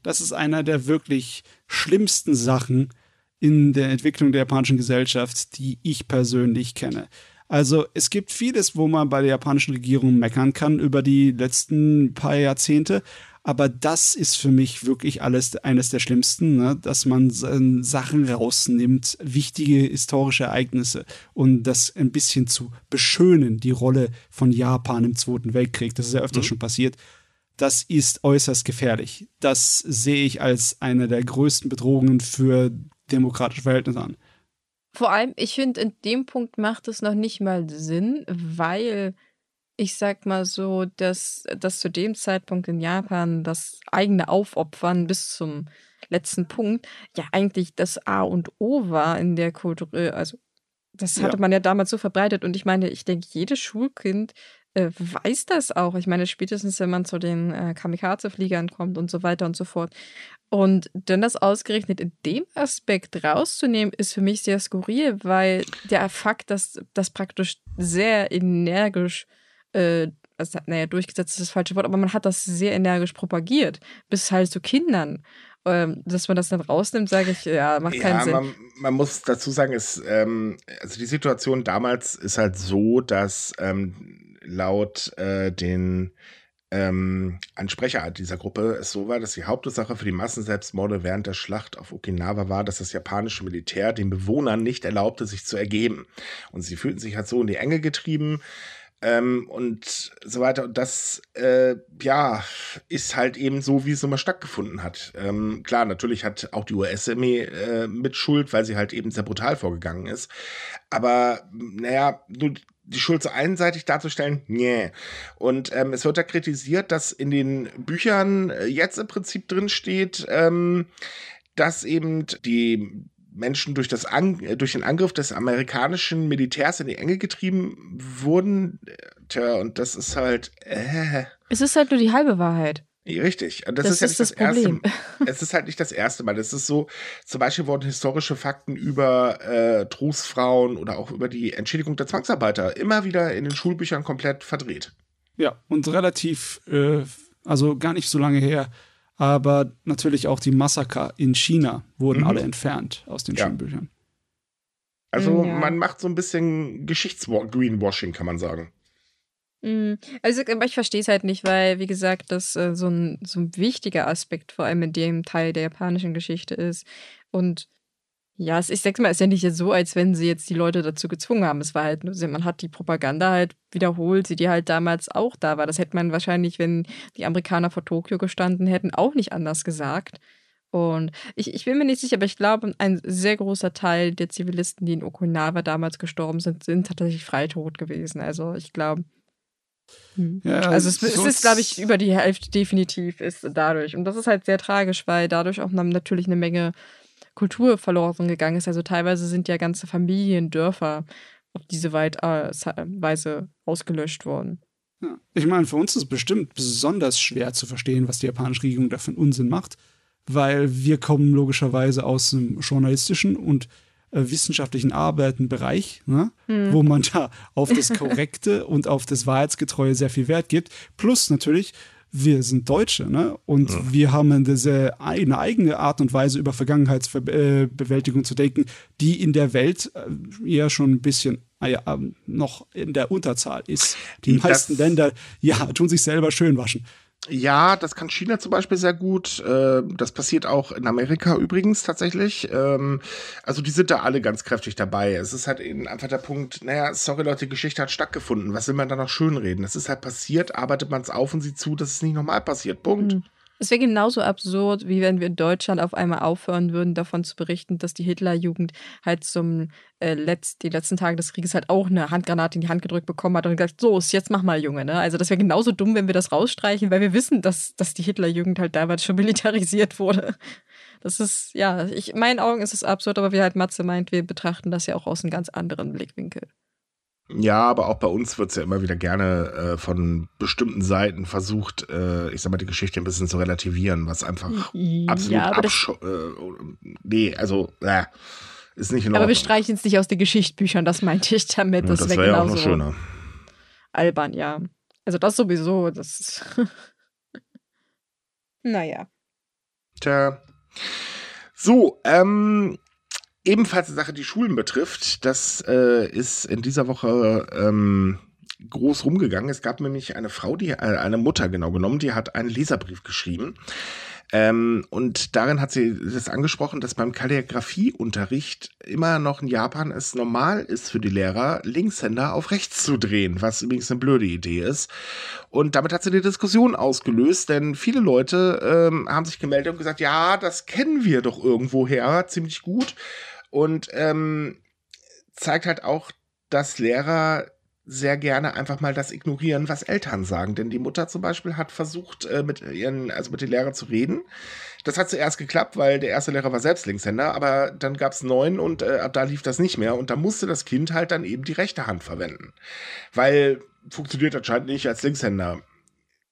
[SPEAKER 3] Das ist einer der wirklich schlimmsten Sachen in der Entwicklung der japanischen Gesellschaft, die ich persönlich kenne. Also es gibt vieles, wo man bei der japanischen Regierung meckern kann über die letzten paar Jahrzehnte, aber das ist für mich wirklich alles eines der schlimmsten, ne? dass man Sachen rausnimmt, wichtige historische Ereignisse und das ein bisschen zu beschönen, die Rolle von Japan im Zweiten Weltkrieg. Das ist ja öfters mhm. schon passiert. Das ist äußerst gefährlich. Das sehe ich als eine der größten Bedrohungen für demokratische Verhältnisse an.
[SPEAKER 1] Vor allem, ich finde, in dem Punkt macht es noch nicht mal Sinn, weil ich sag mal so, dass, dass zu dem Zeitpunkt in Japan das eigene Aufopfern bis zum letzten Punkt ja eigentlich das A und O war in der Kultur, also das hatte ja. man ja damals so verbreitet und ich meine, ich denke, jedes Schulkind äh, weiß das auch. Ich meine, spätestens wenn man zu den äh, Kamikaze-Fliegern kommt und so weiter und so fort. Und dann das ausgerechnet in dem Aspekt rauszunehmen, ist für mich sehr skurril, weil der Fakt, dass das praktisch sehr energisch äh, also, naja, durchgesetzt ist das falsche Wort, aber man hat das sehr energisch propagiert, bis halt zu Kindern. Ähm, dass man das dann rausnimmt, sage ich, ja, macht keinen ja, Sinn.
[SPEAKER 2] Man, man, muss dazu sagen, ist, ähm, also die Situation damals ist halt so, dass ähm, laut äh, den ähm, ein Sprecher dieser Gruppe es so war, dass die Hauptursache für die Massenselbstmorde während der Schlacht auf Okinawa war, dass das japanische Militär den Bewohnern nicht erlaubte, sich zu ergeben. Und sie fühlten sich halt so in die Enge getrieben, ähm, und so weiter. Und das, äh, ja, ist halt eben so, wie es immer stattgefunden hat. Ähm, klar, natürlich hat auch die US-Armee äh, mit Schuld, weil sie halt eben sehr brutal vorgegangen ist. Aber, naja, nur die Schuld so einseitig darzustellen, nee. Und ähm, es wird da kritisiert, dass in den Büchern äh, jetzt im Prinzip drin steht, ähm, dass eben die Menschen durch, das An durch den Angriff des amerikanischen Militärs in die Enge getrieben wurden. Tja, und das ist halt. Äh.
[SPEAKER 1] Es ist halt nur die halbe Wahrheit.
[SPEAKER 2] Richtig. Und das, das ist ja nicht das, das Problem. erste Es ist halt nicht das erste Mal. Das ist so, zum Beispiel wurden historische Fakten über äh, Trostfrauen oder auch über die Entschädigung der Zwangsarbeiter immer wieder in den Schulbüchern komplett verdreht.
[SPEAKER 3] Ja, und relativ, äh, also gar nicht so lange her, aber natürlich auch die Massaker in China wurden mhm. alle entfernt aus den ja. Schulbüchern.
[SPEAKER 2] Also ja. man macht so ein bisschen Geschichtsgreenwashing, kann man sagen.
[SPEAKER 1] Mhm. Also ich verstehe es halt nicht, weil, wie gesagt, das äh, so, ein, so ein wichtiger Aspekt vor allem in dem Teil der japanischen Geschichte ist. Und ja, ich sag's mal, ist ja nicht so, als wenn sie jetzt die Leute dazu gezwungen haben. Es war halt nur, man hat die Propaganda halt wiederholt, die halt damals auch da war. Das hätte man wahrscheinlich, wenn die Amerikaner vor Tokio gestanden hätten, auch nicht anders gesagt. Und ich, ich bin mir nicht sicher, aber ich glaube, ein sehr großer Teil der Zivilisten, die in Okinawa damals gestorben sind, sind tatsächlich freitot gewesen. Also ich glaube. Hm. Ja, also es, es ist, glaube ich, über die Hälfte definitiv ist dadurch. Und das ist halt sehr tragisch, weil dadurch auch natürlich eine Menge Kultur verloren gegangen ist. Also teilweise sind ja ganze Familien, Dörfer auf diese äh, Weise ausgelöscht worden.
[SPEAKER 3] Ja. Ich meine, für uns ist es bestimmt besonders schwer zu verstehen, was die japanische Regierung da für einen Unsinn macht, weil wir kommen logischerweise aus dem journalistischen und äh, wissenschaftlichen Arbeitenbereich, ne? hm. wo man da auf das Korrekte und auf das Wahrheitsgetreue sehr viel Wert gibt. Plus natürlich wir sind Deutsche, ne? Und ja. wir haben eine, sehr, eine eigene Art und Weise, über Vergangenheitsbewältigung zu denken, die in der Welt äh, eher schon ein bisschen ja, ähm, noch in der Unterzahl ist. Die
[SPEAKER 2] Das-
[SPEAKER 3] meisten Länder, ja, tun sich selber schön waschen.
[SPEAKER 2] Ja, das kann China zum Beispiel sehr gut. Äh, Das passiert auch in Amerika übrigens tatsächlich. Ähm, Also die sind da alle ganz kräftig dabei. Es ist halt eben einfach der Punkt, naja, sorry Leute, Geschichte hat stattgefunden. Was will man da noch schönreden? Das ist halt passiert, arbeitet man es auf und sieht zu, dass es nicht nochmal passiert. Punkt.
[SPEAKER 1] Mhm. Es wäre genauso absurd, wie wenn wir in Deutschland auf einmal aufhören würden, davon zu berichten, dass die Hitlerjugend halt zum äh, Letz-, die letzten Tage des Krieges halt auch eine Handgranate in die Hand gedrückt bekommen hat und gesagt, so, jetzt mach mal, Junge. Ne? Also das wäre genauso dumm, wenn wir das rausstreichen, weil wir wissen, dass, dass die Hitlerjugend halt damals schon militarisiert wurde. Das ist, ja, ich, in meinen Augen ist es absurd, aber wie halt Matze meint, wir betrachten das ja auch aus einem ganz anderen Blickwinkel.
[SPEAKER 2] Ja, aber auch bei uns wird es ja immer wieder gerne äh, von bestimmten Seiten versucht, äh, ich sag mal, die Geschichte ein bisschen zu relativieren, was einfach absolut
[SPEAKER 1] ja, aber, das,
[SPEAKER 2] abscho äh, Nee, also, äh, ist nicht in
[SPEAKER 1] aber wir
[SPEAKER 2] Ordnung.
[SPEAKER 1] streichen es nicht aus den Geschichtsbüchern, das meinte ich damit.
[SPEAKER 2] Ja,
[SPEAKER 1] Das,
[SPEAKER 2] das
[SPEAKER 1] wäre
[SPEAKER 2] ja auch noch schöner.
[SPEAKER 1] albern, ja. Also das sowieso, das ist. naja.
[SPEAKER 2] Tja. So, ähm, ebenfalls eine Sache, die Schulen betrifft. Das äh, ist in dieser Woche ähm, groß rumgegangen. Es gab nämlich eine Frau, die, äh, eine Mutter genau genommen, die hat einen Leserbrief geschrieben. Ähm, und darin hat sie das angesprochen, dass beim Kalligrafieunterricht immer noch in Japan es normal ist für die Lehrer, Linkshänder auf rechts zu drehen, was übrigens eine blöde Idee ist. Und damit hat sie eine Diskussion ausgelöst, denn viele Leute ähm, haben sich gemeldet und gesagt, ja, das kennen wir doch irgendwoher ziemlich gut. Und ähm, zeigt halt auch, dass Lehrer sehr gerne einfach mal das ignorieren, was Eltern sagen. Denn die Mutter zum Beispiel hat versucht, äh, mit ihren, also mit den Lehrern zu reden. Das hat zuerst geklappt, weil der erste Lehrer war selbst Linkshänder, aber dann gab es neun und äh, ab da lief das nicht mehr. Und da musste das Kind halt dann eben die rechte Hand verwenden. Weil funktioniert anscheinend nicht als Linkshänder.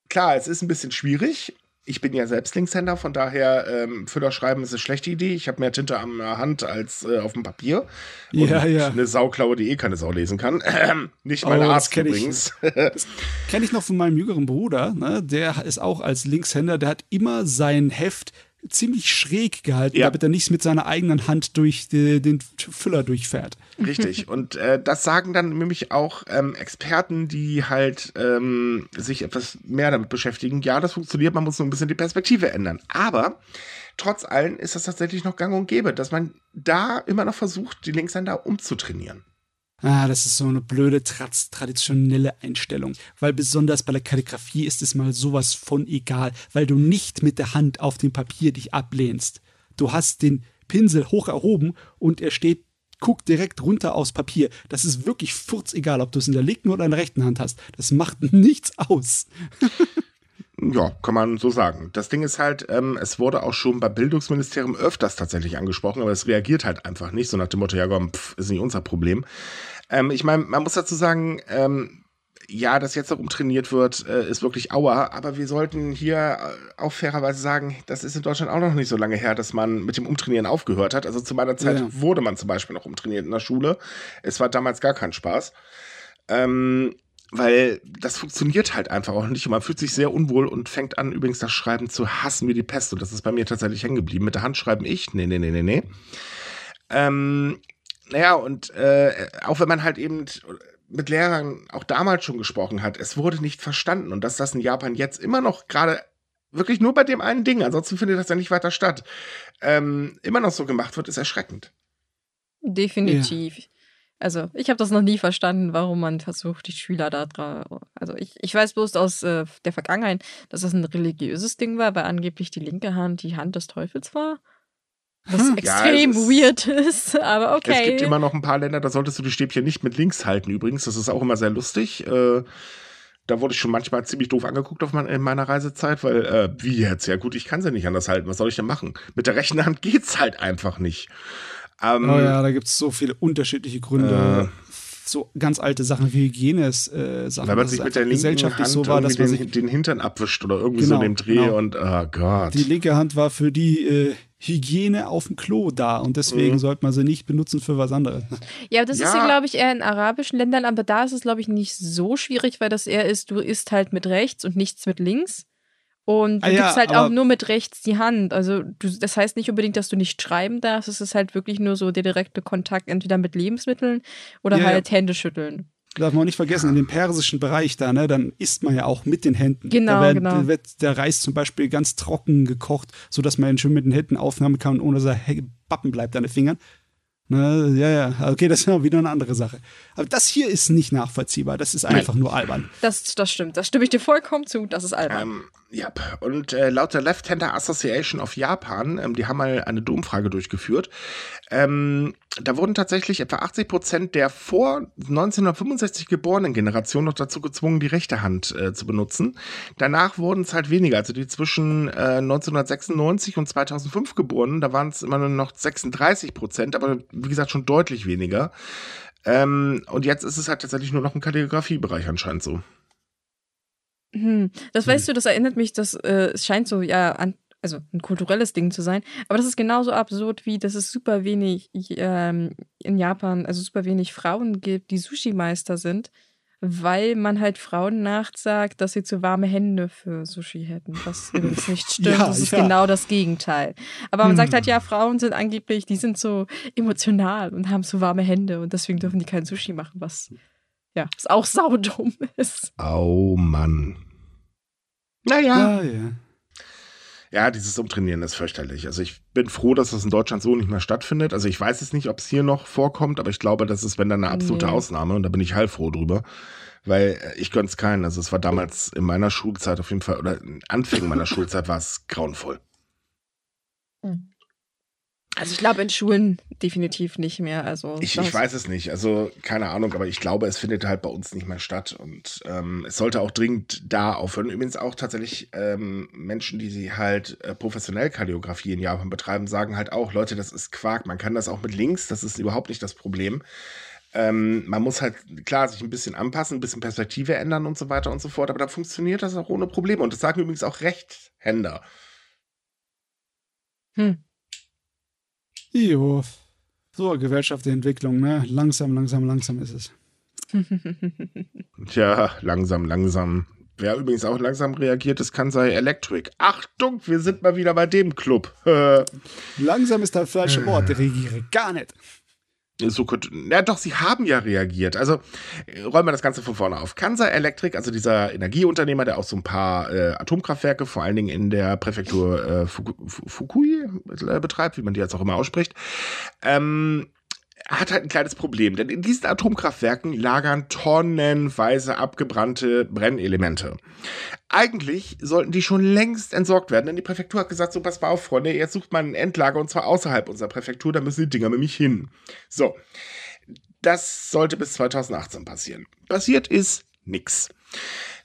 [SPEAKER 2] Klar, es ist ein bisschen schwierig. Ich bin ja selbst Linkshänder, von daher ähm, Füller schreiben ist eine schlechte Idee. Ich habe mehr Tinte an der Hand als äh, auf dem Papier. Und
[SPEAKER 3] Ja, ja.
[SPEAKER 2] Eine Sauklaue, die eh keine Sau lesen kann. Ähm, nicht mein
[SPEAKER 3] Oh, das
[SPEAKER 2] Arzt
[SPEAKER 3] kenn ich.
[SPEAKER 2] übrigens.
[SPEAKER 3] Kenne ich noch von meinem jüngeren Bruder, ne? der ist auch als Linkshänder, der hat immer sein Heft ziemlich schräg gehalten,
[SPEAKER 2] Ja.
[SPEAKER 3] damit er nicht mit seiner eigenen Hand durch die, den Füller durchfährt.
[SPEAKER 2] Richtig. Und äh, das sagen dann nämlich auch ähm, Experten, die halt ähm, sich etwas mehr damit beschäftigen. Ja, das funktioniert, man muss nur ein bisschen die Perspektive ändern. Aber trotz allem ist das tatsächlich noch gang und gäbe, dass man da immer noch versucht, die Linkshänder umzutrainieren.
[SPEAKER 3] Ah, das ist so eine blöde tra traditionelle Einstellung. Weil besonders bei der Kalligrafie ist es mal sowas von egal, weil du nicht mit der Hand auf dem Papier dich ablehnst. Du hast den Pinsel hoch erhoben und er steht, guckt direkt runter aufs Papier. Das ist wirklich furzegal, ob du es in der linken oder in der rechten Hand hast. Das macht nichts aus.
[SPEAKER 2] Ja, kann man so sagen. Das Ding ist halt, ähm, es wurde auch schon beim Bildungsministerium öfters tatsächlich angesprochen, aber es reagiert halt einfach nicht, so nach dem Motto, ja komm, pff, ist nicht unser Problem. Ähm, ich meine, man muss dazu sagen, ähm, ja, dass jetzt noch umtrainiert wird, äh, ist wirklich Aua, aber wir sollten hier äh, auch fairerweise sagen, das ist in Deutschland auch noch nicht so lange her, dass man mit dem Umtrainieren aufgehört hat. Also zu meiner Zeit
[SPEAKER 3] Ja.
[SPEAKER 2] wurde man zum Beispiel noch umtrainiert in der Schule. Es war damals gar kein Spaß. Ähm, weil das funktioniert halt einfach auch nicht und man fühlt sich sehr unwohl und fängt an, übrigens das Schreiben zu hassen wie die Pest und das ist bei mir tatsächlich hängen geblieben. Mit der Hand schreiben ich, nee, nee, nee, nee, nee. Ähm, naja, und äh, auch wenn man halt eben mit Lehrern auch damals schon gesprochen hat, es wurde nicht verstanden und dass das in Japan jetzt immer noch gerade wirklich nur bei dem einen Ding, ansonsten findet das ja nicht weiter statt, ähm, immer noch so gemacht wird, ist erschreckend.
[SPEAKER 1] Definitiv. Also, ich habe das noch nie verstanden, warum man versucht, die Schüler da dran. Also, ich, ich weiß bloß aus äh, der Vergangenheit, dass das ein religiöses Ding war, weil angeblich die linke Hand die Hand des Teufels war. Was
[SPEAKER 3] Hm.
[SPEAKER 2] Ja,
[SPEAKER 1] extrem
[SPEAKER 2] ist-
[SPEAKER 1] weird ist, aber okay.
[SPEAKER 2] Es gibt immer noch ein paar Länder, da solltest du die Stäbchen nicht mit links halten übrigens. Das ist auch immer sehr lustig. Äh, da wurde ich schon manchmal ziemlich doof angeguckt auf mein, in meiner Reisezeit, weil, äh, wie jetzt? Ja gut, ich kann sie nicht anders halten. Was soll ich denn machen? Mit der rechten Hand geht's halt einfach nicht. Ähm,
[SPEAKER 3] Oh ja, da gibt es so viele unterschiedliche Gründe. So ganz alte Sachen wie Hygiene-Sachen.
[SPEAKER 2] Weil man sich mit der linken
[SPEAKER 3] gesellschaftlich
[SPEAKER 2] Hand
[SPEAKER 3] so war, dass man
[SPEAKER 2] irgendwie
[SPEAKER 3] sich
[SPEAKER 2] den, den Hintern abwischt oder irgendwie so
[SPEAKER 3] Genau,
[SPEAKER 2] in dem Dreh
[SPEAKER 3] genau.
[SPEAKER 2] und, oh Gott.
[SPEAKER 3] Die linke Hand war für die äh, Hygiene auf dem Klo da und deswegen
[SPEAKER 2] Mhm.
[SPEAKER 3] sollte man sie nicht benutzen für was anderes.
[SPEAKER 1] Ja, das ist
[SPEAKER 2] Ja.
[SPEAKER 1] ja, glaube ich, eher in arabischen Ländern, aber da ist es, glaube ich, nicht so schwierig, weil das eher ist, du isst halt mit rechts und nichts mit links. Und du
[SPEAKER 3] Ah ja,
[SPEAKER 1] gibst halt auch nur mit rechts die Hand. Also du, das heißt nicht unbedingt, dass du nicht schreiben darfst. Es ist halt wirklich nur so der direkte Kontakt entweder mit Lebensmitteln oder
[SPEAKER 3] Ja, ja.
[SPEAKER 1] halt Hände schütteln.
[SPEAKER 3] Darf man auch nicht vergessen, in dem persischen Bereich da, ne, dann isst man ja auch mit den Händen.
[SPEAKER 1] Genau,
[SPEAKER 3] da wird,
[SPEAKER 1] genau.
[SPEAKER 3] wird der Reis zum Beispiel ganz trocken gekocht, sodass man ihn schön mit den Händen aufnehmen kann, ohne dass er bappen bleibt an den Fingern. Ne, ja, ja, okay, das ist ja wieder eine andere Sache. Aber das hier ist nicht nachvollziehbar, das ist einfach nur albern.
[SPEAKER 1] Das, das stimmt. Das stimme ich dir vollkommen zu. Das ist albern.
[SPEAKER 2] Ähm, ja, und äh, laut der Left-Hander Association of Japan, ähm, die haben mal eine Umfrage durchgeführt, ähm, da wurden tatsächlich etwa 80 Prozent der vor 1965 geborenen Generation noch dazu gezwungen, die rechte Hand äh, zu benutzen. Danach wurden es halt weniger, also die zwischen äh, 1996 und 2005 geborenen, da waren es immer nur noch 36 Prozent, aber wie gesagt schon deutlich weniger. Ähm, und jetzt ist es halt tatsächlich nur noch im Kalligrafiebereich anscheinend so.
[SPEAKER 1] Hm. Das weißt du, das erinnert mich, das äh, es scheint so, ja, an, also ein kulturelles Ding zu sein, aber das ist genauso absurd wie, dass es super wenig ähm, in Japan, also super wenig Frauen gibt, die Sushi-Meister sind, weil man halt Frauen nachsagt, dass sie zu warme Hände für Sushi hätten. Was übrigens nicht stimmt,
[SPEAKER 3] Ja,
[SPEAKER 1] das ist
[SPEAKER 3] ja.
[SPEAKER 1] genau das Gegenteil. Aber man sagt halt,
[SPEAKER 3] Hm.
[SPEAKER 1] ja, Frauen sind angeblich, die sind so emotional und haben so warme Hände und deswegen dürfen die kein Sushi machen, was ja, was auch saudumm ist.
[SPEAKER 2] Oh Mann. Naja.
[SPEAKER 3] Ja, ja.
[SPEAKER 2] Ja, dieses Umtrainieren ist fürchterlich. Also ich bin froh, dass das in Deutschland so nicht mehr stattfindet. Also ich weiß es nicht, ob es hier noch vorkommt, aber ich glaube, das ist, wenn dann eine absolute
[SPEAKER 1] Nee.
[SPEAKER 2] Ausnahme und da bin ich heilfroh drüber. Weil äh, ich gönn's keinen. Also es war damals in meiner Schulzeit auf jeden Fall, oder in Anfängen meiner Schulzeit war es grauenvoll.
[SPEAKER 1] Also ich glaube in Schulen definitiv nicht mehr. Also
[SPEAKER 2] Ich, ich weiß es nicht. Also keine Ahnung, aber ich glaube, es findet halt bei uns nicht mehr statt. Und ähm, es sollte auch dringend da aufhören. Übrigens auch tatsächlich ähm, Menschen, die sie halt äh, professionell Kardiografie in Japan betreiben, sagen halt auch, Leute, das ist Quark. Man kann das auch mit links, das ist überhaupt nicht das Problem. Ähm, man muss halt, klar, sich ein bisschen anpassen, ein bisschen Perspektive ändern und so weiter und so fort, aber da funktioniert das auch ohne Probleme. Und das sagen übrigens auch Rechtshänder.
[SPEAKER 1] Hm.
[SPEAKER 3] Jo. So, gesellschaftliche Entwicklung, ne? Langsam, langsam, langsam ist es.
[SPEAKER 2] Tja, langsam, langsam. Wer übrigens auch langsam reagiert, ist Kansai Electric. Achtung, wir sind mal wieder bei dem Club.
[SPEAKER 3] Langsam ist das falsche Wort, regiere gar nicht.
[SPEAKER 2] So könnte, ja doch, sie haben ja reagiert. Also äh, räumen wir das Ganze von vorne auf. Kansai Electric, also dieser Energieunternehmer, der auch so ein paar äh, Atomkraftwerke, vor allen Dingen in der Präfektur äh, Fuku, Fu- Fukui äh, betreibt, wie man die jetzt auch immer ausspricht, ähm, hat halt ein kleines Problem, denn in diesen Atomkraftwerken lagern tonnenweise abgebrannte Brennelemente. Eigentlich sollten die schon längst entsorgt werden, denn die Präfektur hat gesagt, so pass mal auf, Freunde, jetzt sucht man ein Endlager und zwar außerhalb unserer Präfektur, da müssen die Dinger nämlich hin. So, das sollte bis 2018 passieren. Passiert ist nix.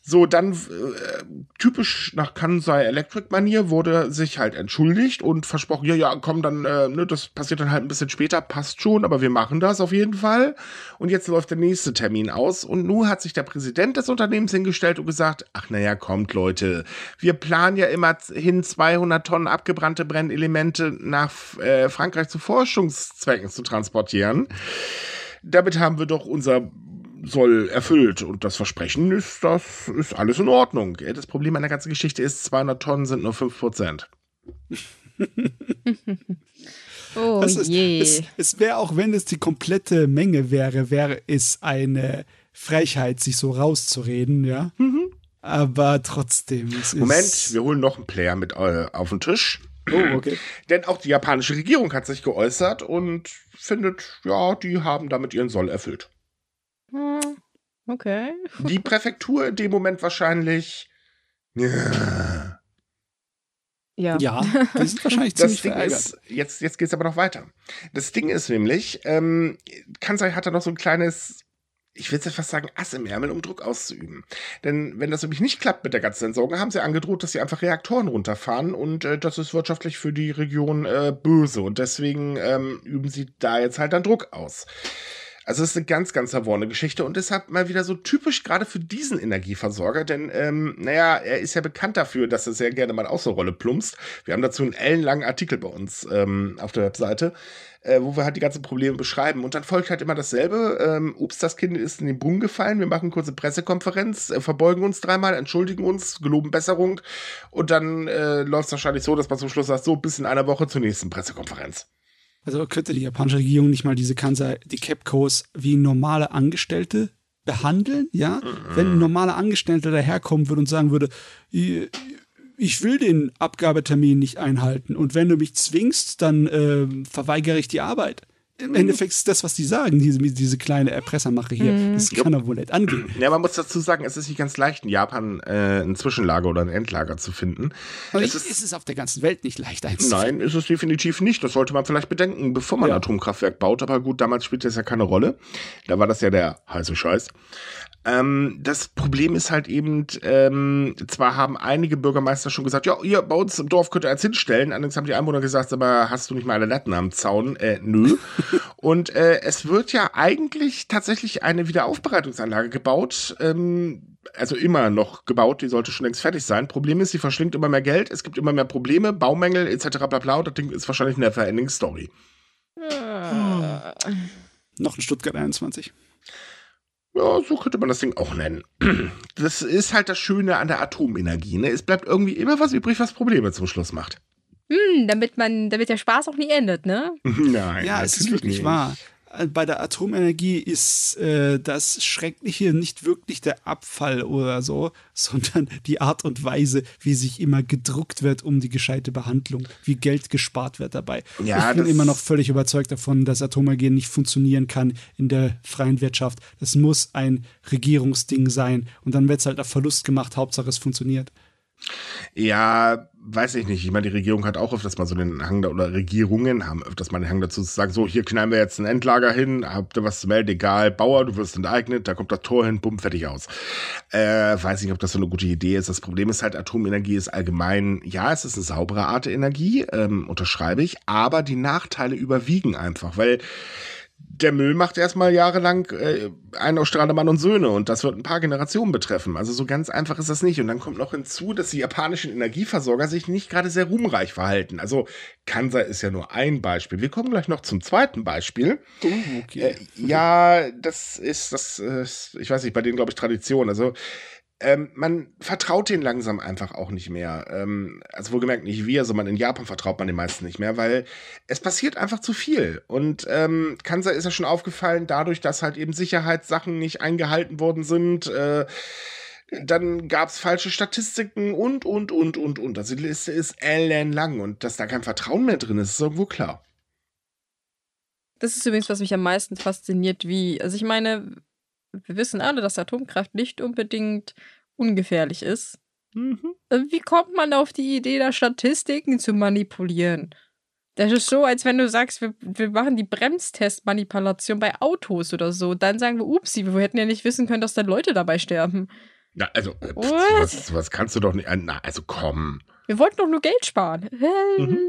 [SPEAKER 2] So, dann äh, typisch nach Kansai Electric Manier wurde sich halt entschuldigt und versprochen, ja, ja, komm, dann, äh, ne, das passiert dann halt ein bisschen später, passt schon, aber wir machen das auf jeden Fall. Und jetzt läuft der nächste Termin aus und nun hat sich der Präsident des Unternehmens hingestellt und gesagt, ach naja, kommt Leute, wir planen ja immer hin 200 Tonnen abgebrannte Brennelemente nach äh, Frankreich zu Forschungszwecken zu transportieren. Damit haben wir doch unser soll erfüllt und das Versprechen ist, das ist alles in Ordnung. Ja, Das Problem an der ganzen Geschichte ist, 200 Tonnen sind nur 5 Prozent.
[SPEAKER 1] Oh
[SPEAKER 3] Das ist,
[SPEAKER 1] je.
[SPEAKER 3] es es wäre auch, wenn es die komplette Menge wäre, wäre es eine Frechheit, sich so rauszureden, ja. Aber trotzdem. Es
[SPEAKER 2] Moment,
[SPEAKER 3] ist,
[SPEAKER 2] wir holen noch einen Player mit äh, auf den Tisch.
[SPEAKER 3] Oh, okay.
[SPEAKER 2] Denn auch die japanische Regierung hat sich geäußert und findet, ja, die haben damit ihren Soll erfüllt.
[SPEAKER 1] Hm, Okay.
[SPEAKER 2] Die Präfektur in dem Moment wahrscheinlich. Ja.
[SPEAKER 1] Ja.
[SPEAKER 3] Ja, die sind wahrscheinlich
[SPEAKER 2] Das
[SPEAKER 3] ziemlich
[SPEAKER 2] Ding
[SPEAKER 3] verärgert.
[SPEAKER 2] ist, jetzt, jetzt geht es aber noch weiter. Das Ding ist nämlich, ähm, Kansai hat da noch so ein kleines, ich will jetzt fast sagen, Ass im Ärmel, um Druck auszuüben. Denn wenn das nämlich nicht klappt mit der ganzen Entsorgung, haben sie angedroht, dass sie einfach Reaktoren runterfahren und äh, das ist wirtschaftlich für die Region äh, böse und deswegen ähm, üben sie da jetzt halt dann Druck aus. Also es ist eine ganz, ganz verworrene Geschichte und deshalb mal wieder so typisch gerade für diesen Energieversorger, denn ähm, naja, er ist ja bekannt dafür, dass er sehr gerne mal aus der Rolle plumpst. Wir haben dazu einen ellenlangen Artikel bei uns ähm, auf der Webseite, äh, wo wir halt die ganzen Probleme beschreiben. Und dann folgt halt immer dasselbe. Ähm, ups, das Kind ist in den Brunnen gefallen. Wir machen kurze Pressekonferenz, äh, verbeugen uns dreimal, entschuldigen uns, geloben Besserung und dann äh, läuft es wahrscheinlich so, dass man zum Schluss sagt, so bis in einer Woche zur nächsten Pressekonferenz.
[SPEAKER 3] Also könnte die japanische Regierung nicht mal diese Kansai, die Capcos wie normale Angestellte behandeln, ja? Mhm. Wenn ein normaler Angestellter daherkommen würde und sagen würde, ich will den Abgabetermin nicht einhalten und wenn du mich zwingst, dann äh, verweigere ich die Arbeit im mhm. Endeffekt ist das, was die sagen, diese, diese kleine Erpressermache hier. Mhm. Das kann doch wohl nicht angehen.
[SPEAKER 2] Ja, man muss dazu sagen, es ist nicht ganz leicht, in Japan äh, ein Zwischenlager oder ein Endlager zu finden.
[SPEAKER 3] Aber es ist, ist, es auf der ganzen Welt nicht leicht einzufinden.
[SPEAKER 2] Nein, ist es definitiv nicht. Das sollte man vielleicht bedenken, bevor man ja. ein Atomkraftwerk baut. Aber gut, damals spielt das ja keine Rolle. Da war das ja der heiße Scheiß. Ähm, das Problem ist halt eben, ähm, zwar haben einige Bürgermeister schon gesagt, ja, ihr bei uns im Dorf könnt ihr eins hinstellen. Allerdings haben die Einwohner gesagt, aber hast du nicht mal alle Latten am Zaun? Äh, nö. Und äh, es wird ja eigentlich tatsächlich eine Wiederaufbereitungsanlage gebaut. Ähm, also immer noch gebaut, die sollte schon längst fertig sein. Problem ist, sie verschlingt immer mehr Geld, es gibt immer mehr Probleme, Baumängel etc. bla bla. Und das Ding ist wahrscheinlich eine Verending Story.
[SPEAKER 3] Hm. Noch ein Stuttgart 21.
[SPEAKER 2] Ja, so könnte man das Ding auch nennen. Das ist halt das Schöne an der Atomenergie. Ne? Es bleibt irgendwie immer was übrig, was Probleme zum Schluss macht.
[SPEAKER 1] Hm, damit man, damit der Spaß auch nie endet, ne?
[SPEAKER 2] Nein.
[SPEAKER 3] Ja, es ist wirklich nicht. wahr bei der Atomenergie ist äh, das Schreckliche nicht wirklich der Abfall oder so, sondern die Art und Weise, wie sich immer gedruckt wird um die gescheite Behandlung, wie Geld gespart wird dabei. Ja, ich bin immer noch völlig überzeugt davon, dass Atomenergie nicht funktionieren kann in der freien Wirtschaft. Das muss ein Regierungsding sein und dann wird es halt auf Verlust gemacht, Hauptsache es funktioniert.
[SPEAKER 2] Ja, weiß ich nicht. Ich meine, die Regierung hat auch öfters mal so den Hang da, oder Regierungen haben öfters mal den Hang dazu zu sagen, so, hier knallen wir jetzt ein Endlager hin, habt ihr was zu melden, egal, Bauer, du wirst enteignet, da kommt das Tor hin, bumm, fertig aus. Äh, weiß nicht, ob das so eine gute Idee ist. Das Problem ist halt, Atomenergie ist allgemein, ja, es ist eine saubere Art der Energie, ähm, unterschreibe ich, aber die Nachteile überwiegen einfach, weil der Müll macht erstmal jahrelang äh, ein aus Strademann und Söhne und das wird ein paar Generationen betreffen. Also so ganz einfach ist das nicht. Und dann kommt noch hinzu, dass die japanischen Energieversorger sich nicht gerade sehr ruhmreich verhalten. Also Kansai ist ja nur ein Beispiel. Wir kommen gleich noch zum zweiten Beispiel. Oh, okay. Äh, ja, das ist das, äh, ich weiß nicht, bei denen glaube ich Tradition. Also ähm, man vertraut den langsam einfach auch nicht mehr. Ähm, also wohlgemerkt nicht wir, sondern in Japan vertraut man den meisten nicht mehr, weil es passiert einfach zu viel. Und ähm, Kansai ist ja schon aufgefallen, dadurch, dass halt eben Sicherheitssachen nicht eingehalten worden sind. Äh, dann gab es falsche Statistiken und, und, und, und, und. Also die Liste ist ellenlang und dass da kein Vertrauen mehr drin ist, ist irgendwo klar.
[SPEAKER 1] Das ist übrigens, was mich am meisten fasziniert, wie, also ich meine, wir wissen alle, dass Atomkraft nicht unbedingt ungefährlich ist. Mhm. Äh, wie kommt man auf die Idee, da Statistiken zu manipulieren? Das ist so, als wenn du sagst, wir, wir machen die Bremstestmanipulation bei Autos oder so. Dann sagen wir, upsi, wir hätten ja nicht wissen können, dass da Leute dabei sterben.
[SPEAKER 2] Na, also, pff, was, was kannst du doch nicht. Äh, na, also komm.
[SPEAKER 1] Wir wollten doch nur Geld sparen. Mhm.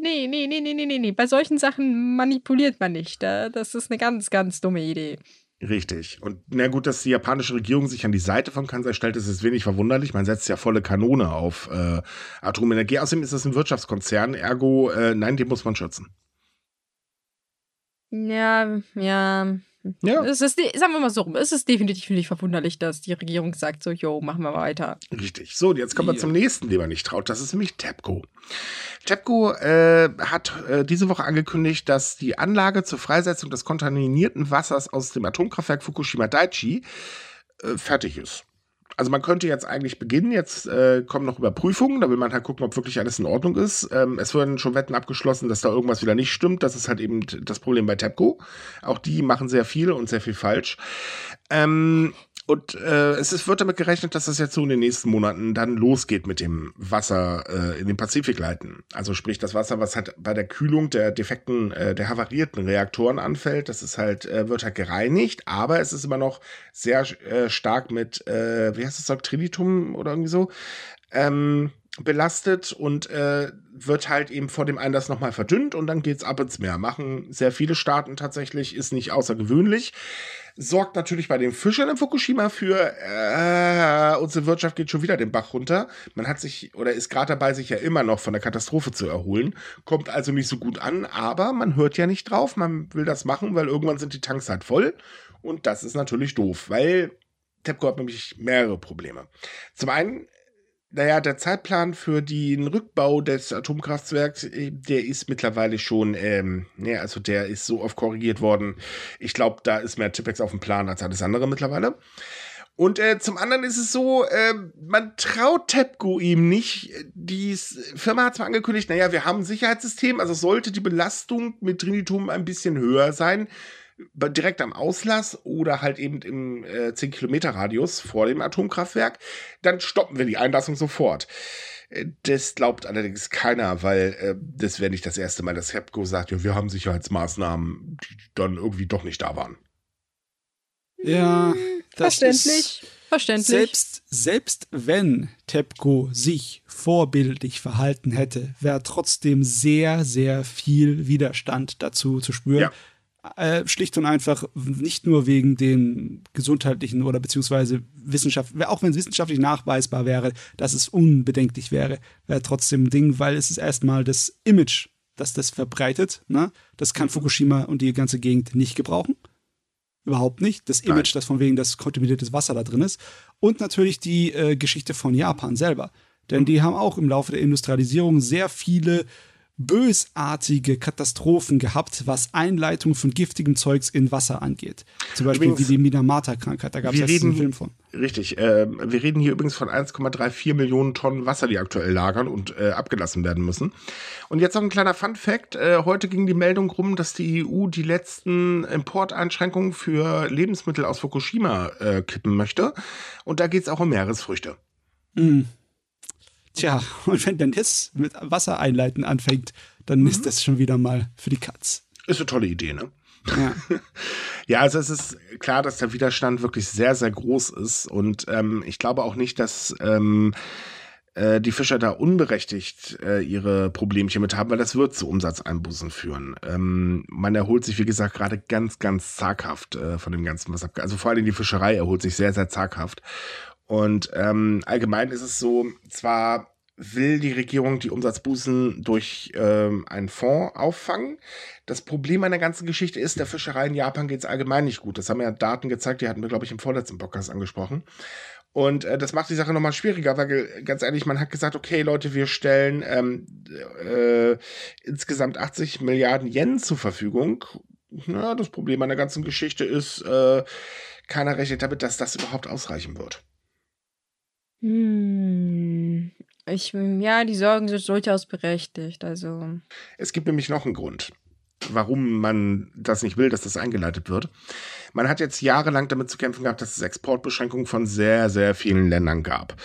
[SPEAKER 1] Nee, nee, nee, nee, nee, nee. Bei solchen Sachen manipuliert man nicht. Das ist eine ganz, ganz dumme Idee.
[SPEAKER 2] Richtig. Und na gut, dass die japanische Regierung sich an die Seite von Kansai stellt, ist wenig verwunderlich. Man setzt ja volle Kanone auf äh, Atomenergie. Außerdem ist das ein Wirtschaftskonzern, ergo, äh, nein, den muss man schützen.
[SPEAKER 1] Ja, ja. Ja. Es ist, sagen wir mal so es ist definitiv nicht verwunderlich, dass die Regierung sagt so, yo, machen wir weiter.
[SPEAKER 2] Richtig. So, jetzt kommen wir ja. zum nächsten, dem man nicht traut. Das ist nämlich TEPCO. TEPCO äh, hat äh, diese Woche angekündigt, dass die Anlage zur Freisetzung des kontaminierten Wassers aus dem Atomkraftwerk Fukushima Daiichi äh, fertig ist also man könnte jetzt eigentlich beginnen, jetzt äh, kommen noch Überprüfungen, da will man halt gucken, ob wirklich alles in Ordnung ist. Ähm, es werden schon Wetten abgeschlossen, dass da irgendwas wieder nicht stimmt. Das ist halt eben das Problem bei TEPCO. Auch die machen sehr viel und sehr viel falsch. Ähm, und äh, es wird damit gerechnet, dass das jetzt so in den nächsten Monaten dann losgeht mit dem Wasser äh, in den Pazifikleiten. Also sprich das Wasser, was halt bei der Kühlung der defekten, äh, der havarierten Reaktoren anfällt, das ist halt, äh, wird halt gereinigt, aber es ist immer noch sehr äh, stark mit, äh, wie heißt das, Trinitum oder irgendwie so, ähm, belastet und äh, wird halt eben vor dem Einlass nochmal verdünnt und dann geht's ab ins Meer. Machen sehr viele Staaten tatsächlich, ist nicht außergewöhnlich. Sorgt natürlich bei den Fischern in Fukushima für äh, unsere Wirtschaft geht schon wieder den Bach runter. Man hat sich oder ist gerade dabei, sich ja immer noch von der Katastrophe zu erholen. Kommt also nicht so gut an, aber man hört ja nicht drauf. Man will das machen, weil irgendwann sind die Tanks halt voll. Und das ist natürlich doof, weil TEPCO hat nämlich mehrere Probleme. Zum einen naja, der Zeitplan für den Rückbau des Atomkraftwerks, äh, der ist mittlerweile schon, ähm, ja, also der ist so oft korrigiert worden. Ich glaube, da ist mehr Tipex auf dem Plan als alles andere mittlerweile. Und äh, zum anderen ist es so, äh, man traut TEPCO ihm nicht. Die Firma hat zwar angekündigt, naja, wir haben ein Sicherheitssystem, also sollte die Belastung mit Trinitum ein bisschen höher sein direkt am Auslass oder halt eben im äh, 10-Kilometer-Radius vor dem Atomkraftwerk, dann stoppen wir die Einlassung sofort. Äh, das glaubt allerdings keiner, weil äh, das wäre nicht das erste Mal, dass HEPCO sagt, ja, wir haben Sicherheitsmaßnahmen, die dann irgendwie doch nicht da waren.
[SPEAKER 3] Ja,
[SPEAKER 1] das verständlich. Ist verständlich.
[SPEAKER 3] Selbst, selbst wenn TEPCO sich vorbildlich verhalten hätte, wäre trotzdem sehr, sehr viel Widerstand dazu zu spüren. Ja. Äh, schlicht und einfach nicht nur wegen den gesundheitlichen oder beziehungsweise Wissenschaft, auch wenn es wissenschaftlich nachweisbar wäre, dass es unbedenklich wäre, wäre trotzdem ein Ding, weil es ist erstmal das Image, das das verbreitet. Ne? Das kann Fukushima und die ganze Gegend nicht gebrauchen. Überhaupt nicht. Das Image, Nein. das von wegen das kontaminiertes Wasser da drin ist. Und natürlich die äh, Geschichte von Japan selber. Denn mhm. die haben auch im Laufe der Industrialisierung sehr viele bösartige Katastrophen gehabt, was Einleitung von giftigem Zeugs in Wasser angeht. Zum Beispiel übrigens, wie die Minamata-Krankheit, da gab es ja einen Film von.
[SPEAKER 2] Richtig, äh, wir reden hier übrigens von 1,34 Millionen Tonnen Wasser, die aktuell lagern und äh, abgelassen werden müssen. Und jetzt noch ein kleiner Fun-Fact. Äh, heute ging die Meldung rum, dass die EU die letzten Importeinschränkungen für Lebensmittel aus Fukushima äh, kippen möchte. Und da geht es auch um Meeresfrüchte.
[SPEAKER 3] Mhm. Tja, und wenn dann das mit Wasser einleiten anfängt, dann mhm. ist das schon wieder mal für die Katz.
[SPEAKER 2] Ist eine tolle Idee, ne? Ja. ja, also es ist klar, dass der Widerstand wirklich sehr, sehr groß ist. Und ähm, ich glaube auch nicht, dass ähm, äh, die Fischer da unberechtigt äh, ihre Problemchen mit haben, weil das wird zu Umsatzeinbußen führen. Ähm, man erholt sich, wie gesagt, gerade ganz, ganz zaghaft äh, von dem Ganzen, was ab Also vor allem die Fischerei erholt sich sehr, sehr zaghaft. Und ähm, allgemein ist es so, zwar will die Regierung die Umsatzbußen durch ähm, einen Fonds auffangen. Das Problem an der ganzen Geschichte ist, der Fischerei in Japan geht es allgemein nicht gut. Das haben ja Daten gezeigt, die hatten wir, glaube ich, im vorletzten Podcast angesprochen. Und äh, das macht die Sache nochmal schwieriger, weil ganz ehrlich, man hat gesagt, okay, Leute, wir stellen ähm, äh, insgesamt 80 Milliarden Yen zur Verfügung. Ja, das Problem an der ganzen Geschichte ist, äh, keiner rechnet damit, dass das überhaupt ausreichen wird.
[SPEAKER 1] Hm. Ich, ja, die Sorgen sind durchaus berechtigt. Also.
[SPEAKER 2] Es gibt nämlich noch einen Grund, warum man das nicht will, dass das eingeleitet wird. Man hat jetzt jahrelang damit zu kämpfen gehabt, dass es Exportbeschränkungen von sehr, sehr vielen Ländern gab.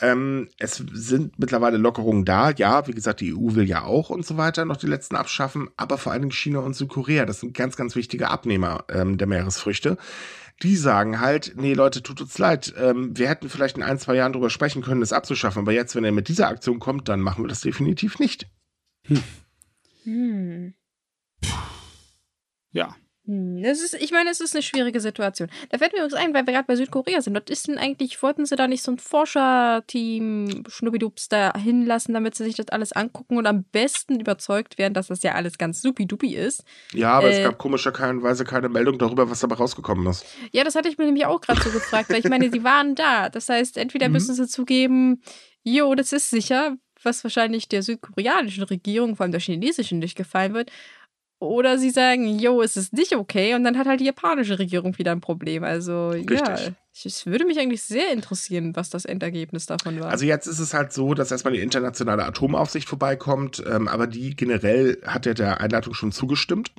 [SPEAKER 2] Ähm, es sind mittlerweile Lockerungen da. Ja, wie gesagt, die EU will ja auch und so weiter noch die letzten abschaffen. Aber vor allen Dingen China und Südkorea, das sind ganz, ganz wichtige Abnehmer ähm, der Meeresfrüchte die sagen halt, nee, Leute, tut uns leid, ähm, wir hätten vielleicht in ein, zwei Jahren drüber sprechen können, das abzuschaffen, aber jetzt, wenn er mit dieser Aktion kommt, dann machen wir das definitiv nicht. Hm.
[SPEAKER 1] Hm.
[SPEAKER 3] Ja.
[SPEAKER 1] Hm, das ist, ich meine, es ist eine schwierige Situation. Da fällt mir übrigens ein, weil wir gerade bei Südkorea sind. Dort ist denn eigentlich, wollten sie da nicht so ein Forscherteam Schnuppidups da hinlassen, damit sie sich das alles angucken und am besten überzeugt werden, dass das ja alles ganz supidupi ist.
[SPEAKER 2] Ja, aber äh, es gab komischerweise keine Meldung darüber, was dabei rausgekommen ist.
[SPEAKER 1] Ja, das hatte ich mir nämlich auch gerade so gefragt, weil ich meine, sie waren da. Das heißt, entweder mhm. müssen sie zugeben, jo, das ist sicher, was wahrscheinlich der südkoreanischen Regierung, vor allem der chinesischen, nicht gefallen wird. Oder sie sagen, jo, es ist nicht okay und dann hat halt die japanische Regierung wieder ein Problem. Also Richtig. ja, es würde mich eigentlich sehr interessieren, was das Endergebnis davon war.
[SPEAKER 2] Also jetzt ist es halt so, dass erstmal die internationale Atomaufsicht vorbeikommt, ähm, aber die generell hat ja der Einladung schon zugestimmt.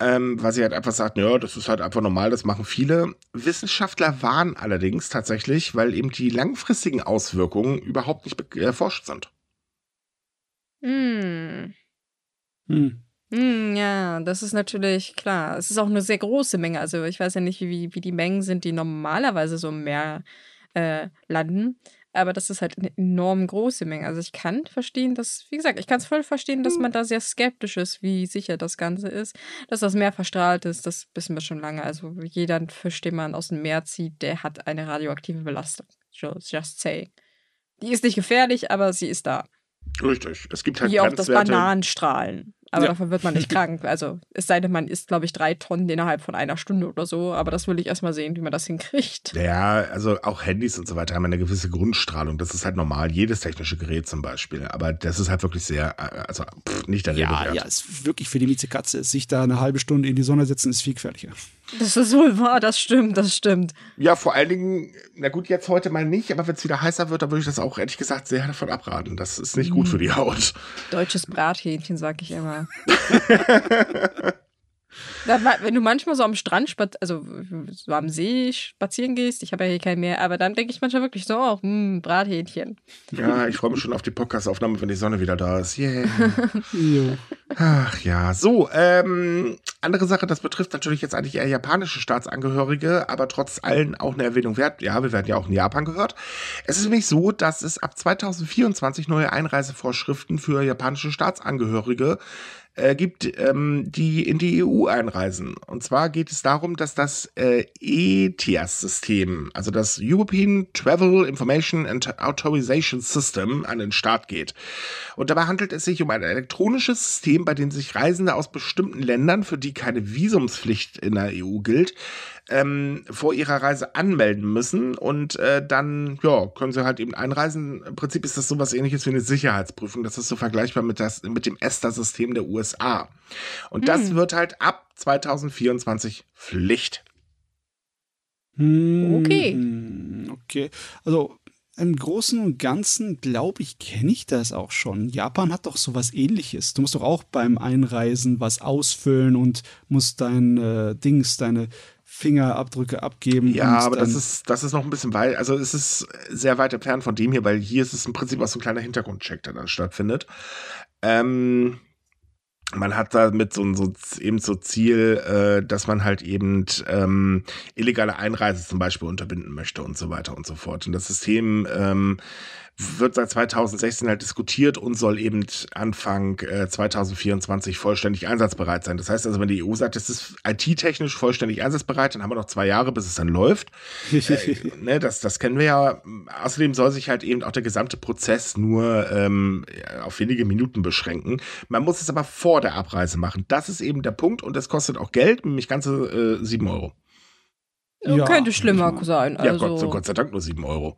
[SPEAKER 2] Ähm, weil sie halt einfach sagt, ja, das ist halt einfach normal, das machen viele. Wissenschaftler waren allerdings tatsächlich, weil eben die langfristigen Auswirkungen überhaupt nicht erforscht sind.
[SPEAKER 1] Hm. Hm. Hm, ja, das ist natürlich klar. Es ist auch eine sehr große Menge. Also ich weiß ja nicht, wie, wie die Mengen sind, die normalerweise so im Meer äh, landen. Aber das ist halt eine enorm große Menge. Also ich kann verstehen, dass, wie gesagt, ich kann es voll verstehen, dass man da sehr skeptisch ist, wie sicher das Ganze ist. Dass das Meer verstrahlt ist, das wissen wir schon lange. Also jeder Fisch, den man aus dem Meer zieht, der hat eine radioaktive Belastung. Just, just saying. Die ist nicht gefährlich, aber sie ist da.
[SPEAKER 2] Richtig. Es gibt halt
[SPEAKER 1] Wie auch das. Bananenstrahlen. Aber
[SPEAKER 3] Ja.
[SPEAKER 1] davon wird man nicht krank. Also es sei denn, man isst, glaube ich, drei Tonnen innerhalb von einer Stunde oder so. Aber das will ich erstmal sehen, wie man das hinkriegt.
[SPEAKER 2] Ja, also auch Handys und so weiter haben eine gewisse Grundstrahlung. Das ist halt normal. Jedes technische Gerät zum Beispiel. Aber das ist halt wirklich sehr, äh, also pff, nicht der Rede
[SPEAKER 3] Ja,
[SPEAKER 2] wert.
[SPEAKER 3] ja, ist wirklich für die Miezekatze. Sich da eine halbe Stunde in die Sonne setzen, ist viel gefährlicher.
[SPEAKER 1] Das ist wohl wahr, das stimmt, das stimmt.
[SPEAKER 2] Ja, vor allen Dingen, na gut, jetzt heute mal nicht, aber wenn es wieder heißer wird, dann würde ich das auch ehrlich gesagt sehr davon abraten. Das ist nicht gut für die Haut.
[SPEAKER 1] Deutsches Brathähnchen, sag ich immer. Wenn du manchmal so am Strand, also so am See spazieren gehst, ich habe ja hier kein Meer, aber dann denke ich manchmal wirklich so, oh, hm, Brathähnchen.
[SPEAKER 2] Ja, ich freue mich schon auf die Podcast-Aufnahme, wenn die Sonne wieder da ist. Yeah. Ach ja, so, ähm, andere Sache, das betrifft natürlich jetzt eigentlich eher japanische Staatsangehörige, aber trotz allen auch eine Erwähnung wert. Ja, wir werden ja auch in Japan gehört. Es ist nämlich so, dass es ab 2024 neue Einreisevorschriften für japanische Staatsangehörige äh, gibt, ähm, die in die EU einreisen. Und zwar geht es darum, dass das äh, ETIAS-System, also das European Travel Information and Authorization System, an den Start geht. Und dabei handelt es sich um ein elektronisches System, bei dem sich Reisende aus bestimmten Ländern, für die keine Visumspflicht in der EU gilt, ähm, vor ihrer Reise anmelden müssen und äh, dann ja, können sie halt eben einreisen. Im Prinzip ist das sowas ähnliches wie eine Sicherheitsprüfung. Das ist so vergleichbar mit, das, mit dem ESTA-System der USA. Und das wird halt ab 2024 Pflicht.
[SPEAKER 3] Hm,
[SPEAKER 1] Okay.
[SPEAKER 3] Okay. Also im Großen und Ganzen, glaube ich, kenne ich das auch schon. Japan hat doch sowas ähnliches. Du musst doch auch beim Einreisen was ausfüllen und musst dein äh, Dings, deine Fingerabdrücke abgeben.
[SPEAKER 2] Ja, aber das ist, das ist noch ein bisschen weit, also es ist sehr weit entfernt von dem hier, weil hier ist es im Prinzip auch so ein kleiner Hintergrundcheck, der dann stattfindet. Ähm, man hat damit so, so eben so Ziel, äh, dass man halt eben ähm, illegale Einreise zum Beispiel unterbinden möchte und so weiter und so fort. Und das System ähm, wird seit 2016 halt diskutiert und soll eben Anfang äh, 2024 vollständig einsatzbereit sein. Das heißt also, wenn die EU sagt, es ist IT-technisch vollständig einsatzbereit, dann haben wir noch zwei Jahre, bis es dann läuft. Äh, ne, das, das kennen wir ja. Außerdem soll sich halt eben auch der gesamte Prozess nur ähm, auf wenige Minuten beschränken. Man muss es aber vor der Abreise machen. Das ist eben der Punkt und das kostet auch Geld, nämlich ganze äh, 7 Euro.
[SPEAKER 3] Ja,
[SPEAKER 1] Könnte schlimmer sein.
[SPEAKER 2] Ja,
[SPEAKER 1] Also,
[SPEAKER 2] Gott, so Gott sei Dank nur 7 Euro.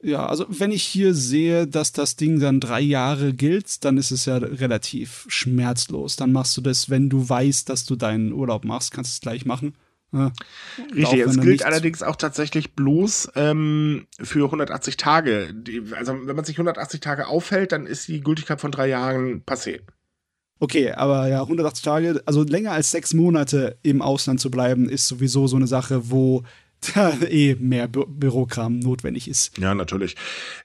[SPEAKER 3] Ja, also wenn ich hier sehe, dass das Ding dann drei Jahre gilt, dann ist es ja relativ schmerzlos. Dann machst du das, wenn du weißt, dass du deinen Urlaub machst, kannst du es gleich machen. Ja. Auch
[SPEAKER 2] Richtig, es gilt allerdings auch tatsächlich bloß ähm, für 180 Tage. Die, also wenn man sich 180 Tage aufhält, dann ist die Gültigkeit von drei Jahren passé.
[SPEAKER 3] Okay, aber ja, 180 Tage, also länger als sechs Monate im Ausland zu bleiben, ist sowieso so eine Sache, wo da eh mehr Bü Bürokram notwendig ist.
[SPEAKER 2] Ja, natürlich.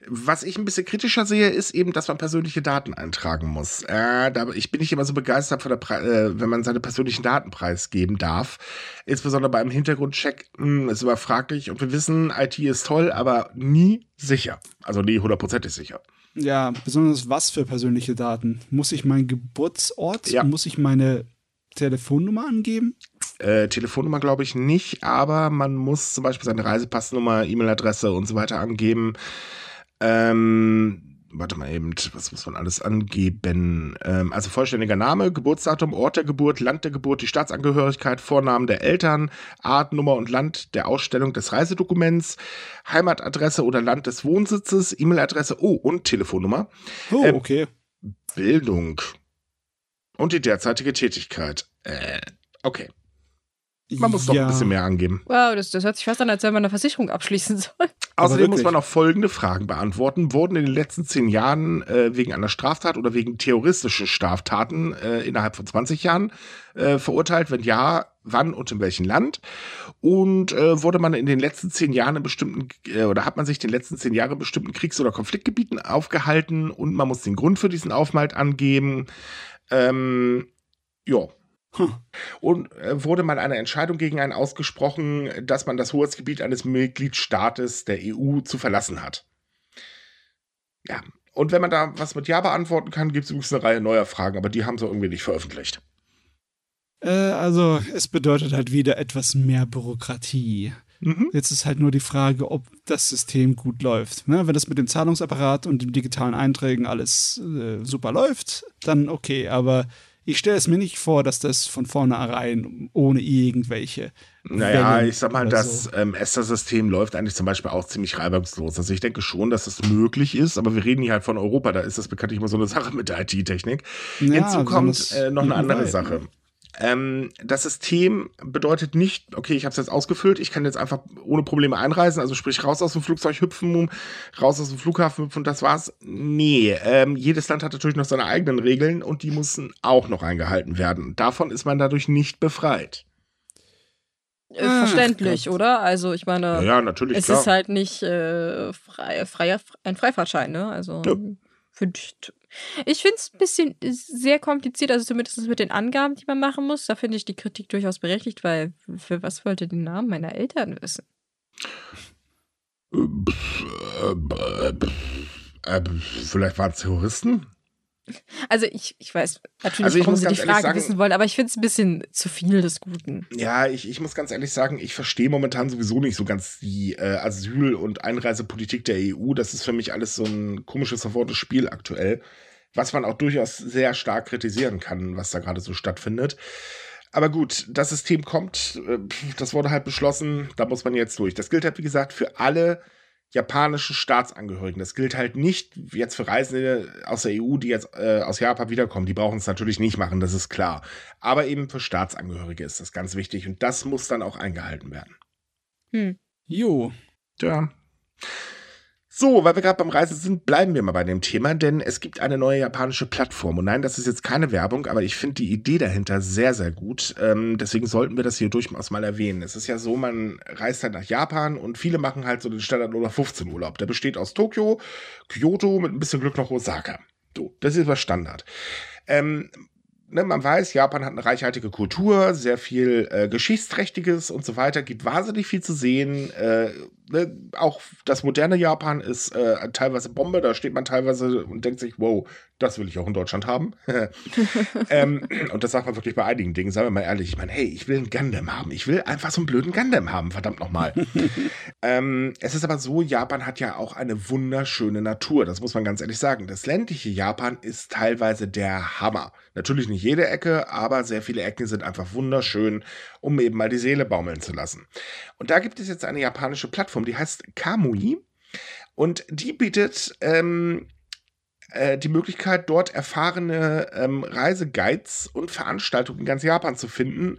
[SPEAKER 2] Was ich ein bisschen kritischer sehe, ist eben, dass man persönliche Daten eintragen muss. Äh, da, ich bin nicht immer so begeistert, von der Pre äh, wenn man seine persönlichen Daten preisgeben darf. Insbesondere beim Hintergrundcheck mh, ist immer fraglich. Und wir wissen, IT ist toll, aber nie sicher. Also nie hundertprozentig sicher.
[SPEAKER 3] Ja, besonders was für persönliche Daten? Muss ich meinen Geburtsort,
[SPEAKER 2] Ja.
[SPEAKER 3] muss ich meine Telefonnummer angeben?
[SPEAKER 2] Äh, Telefonnummer glaube ich nicht, aber man muss zum Beispiel seine Reisepassnummer, E-Mail-Adresse und so weiter angeben. Ähm, warte mal eben, was muss man alles angeben? Ähm, also vollständiger Name, Geburtsdatum, Ort der Geburt, Land der Geburt, die Staatsangehörigkeit, Vornamen der Eltern, Art, Nummer und Land der Ausstellung des Reisedokuments, Heimatadresse oder Land des Wohnsitzes, E-Mail-Adresse, oh, und Telefonnummer,
[SPEAKER 3] Oh,
[SPEAKER 2] Ähm,
[SPEAKER 3] okay.
[SPEAKER 2] Bildung und die derzeitige Tätigkeit. Äh, okay. Man muss doch
[SPEAKER 3] ja.
[SPEAKER 2] ein bisschen mehr angeben.
[SPEAKER 1] wow, das, das hört sich fast an, als wenn man eine Versicherung abschließen soll.
[SPEAKER 2] Außerdem muss man noch folgende Fragen beantworten. Wurden in den letzten zehn Jahren äh, wegen einer Straftat oder wegen terroristischen Straftaten äh, innerhalb von 20 Jahren äh, verurteilt? Wenn ja, wann und in welchem Land? Und äh, wurde man in den letzten zehn Jahren in bestimmten, äh, oder hat man sich in den letzten zehn Jahren in bestimmten Kriegs- oder Konfliktgebieten aufgehalten und man muss den Grund für diesen Aufenthalt angeben? Ähm, ja.
[SPEAKER 3] Hm.
[SPEAKER 2] Und äh, wurde mal eine Entscheidung gegen einen ausgesprochen, dass man das Hoheitsgebiet eines Mitgliedstaates der EU zu verlassen hat. Ja. Und wenn man da was mit Ja beantworten kann, gibt es übrigens eine Reihe neuer Fragen, aber die haben sie irgendwie nicht veröffentlicht.
[SPEAKER 3] Äh, also, es bedeutet halt wieder etwas mehr Bürokratie. Mhm. Jetzt ist halt nur die Frage, ob das System gut läuft. Ne? Wenn das mit dem Zahlungsapparat und den digitalen Einträgen alles äh, super läuft, dann okay. Aber ich stelle es mir nicht vor, dass das von vornherein ohne irgendwelche.
[SPEAKER 2] Naja, Wellen ich sag mal, das so. ähm, Esther-System läuft eigentlich zum Beispiel auch ziemlich reibungslos. Also ich denke schon, dass das möglich ist, aber wir reden hier halt von Europa, da ist das bekanntlich immer so eine Sache mit der IT-Technik. Ja, Hinzu kommt äh, noch eine andere Sache. Ähm, das System bedeutet nicht, okay, ich habe es jetzt ausgefüllt, ich kann jetzt einfach ohne Probleme einreisen, also sprich raus aus dem Flugzeug hüpfen, raus aus dem Flughafen hüpfen und das war's. Nee, ähm, jedes Land hat natürlich noch seine eigenen Regeln und die müssen auch noch eingehalten werden. Davon ist man dadurch nicht befreit.
[SPEAKER 1] Äh, verständlich, Ach, oder? Also ich meine,
[SPEAKER 2] ja, ja natürlich,
[SPEAKER 1] es
[SPEAKER 2] klar.
[SPEAKER 1] ist halt nicht äh, frei, freier, ein Freifahrtschein, ne? Also ja. finde ich ich finde es ein bisschen sehr kompliziert, also zumindest mit den Angaben, die man machen muss. Da finde ich die Kritik durchaus berechtigt, weil für was wollte den Namen meiner Eltern wissen?
[SPEAKER 2] Vielleicht waren es Terroristen?
[SPEAKER 1] Also ich, ich weiß natürlich, also ich warum sie die Frage sagen, wissen wollen, aber ich finde es ein bisschen zu viel des Guten.
[SPEAKER 2] Ja, ich, ich muss ganz ehrlich sagen, ich verstehe momentan sowieso nicht so ganz die äh, Asyl- und Einreisepolitik der EU. Das ist für mich alles so ein komisches, verwortenes Spiel aktuell, was man auch durchaus sehr stark kritisieren kann, was da gerade so stattfindet. Aber gut, das System kommt, äh, das wurde halt beschlossen, da muss man jetzt durch. Das gilt halt, wie gesagt, für alle japanische Staatsangehörigen. Das gilt halt nicht jetzt für Reisende aus der EU, die jetzt äh, aus Japan wiederkommen. Die brauchen es natürlich nicht machen, das ist klar. Aber eben für Staatsangehörige ist das ganz wichtig und das muss dann auch eingehalten werden.
[SPEAKER 3] Hm. Jo.
[SPEAKER 2] Ja. So, weil wir gerade beim Reisen sind, bleiben wir mal bei dem Thema, denn es gibt eine neue japanische Plattform. Und nein, das ist jetzt keine Werbung, aber ich finde die Idee dahinter sehr, sehr gut. Ähm, deswegen sollten wir das hier durchaus mal erwähnen. Es ist ja so, man reist halt nach Japan und viele machen halt so den Standard 15 Urlaub. Der besteht aus Tokio, Kyoto, mit ein bisschen Glück noch Osaka. So, das ist was Standard. Ähm, ne, man weiß, Japan hat eine reichhaltige Kultur, sehr viel äh, Geschichtsträchtiges und so weiter, gibt wahnsinnig viel zu sehen. Äh, ne, auch das moderne Japan ist äh, teilweise Bombe, da steht man teilweise und denkt sich, wow, das will ich auch in Deutschland haben. ähm, und das sagt man wirklich bei einigen Dingen, sagen wir mal ehrlich, ich meine, hey, ich will einen Gundam haben, ich will einfach so einen blöden Gundam haben, verdammt nochmal. ähm, es ist aber so, Japan hat ja auch eine wunderschöne Natur, das muss man ganz ehrlich sagen. Das ländliche Japan ist teilweise der Hammer. Natürlich nicht jede Ecke, aber sehr viele Ecken sind einfach wunderschön, um eben mal die Seele baumeln zu lassen. Und da gibt es jetzt eine japanische Plattform, die heißt Kamui. Und die bietet ähm, äh, die Möglichkeit, dort erfahrene ähm, Reiseguides und Veranstaltungen in ganz Japan zu finden,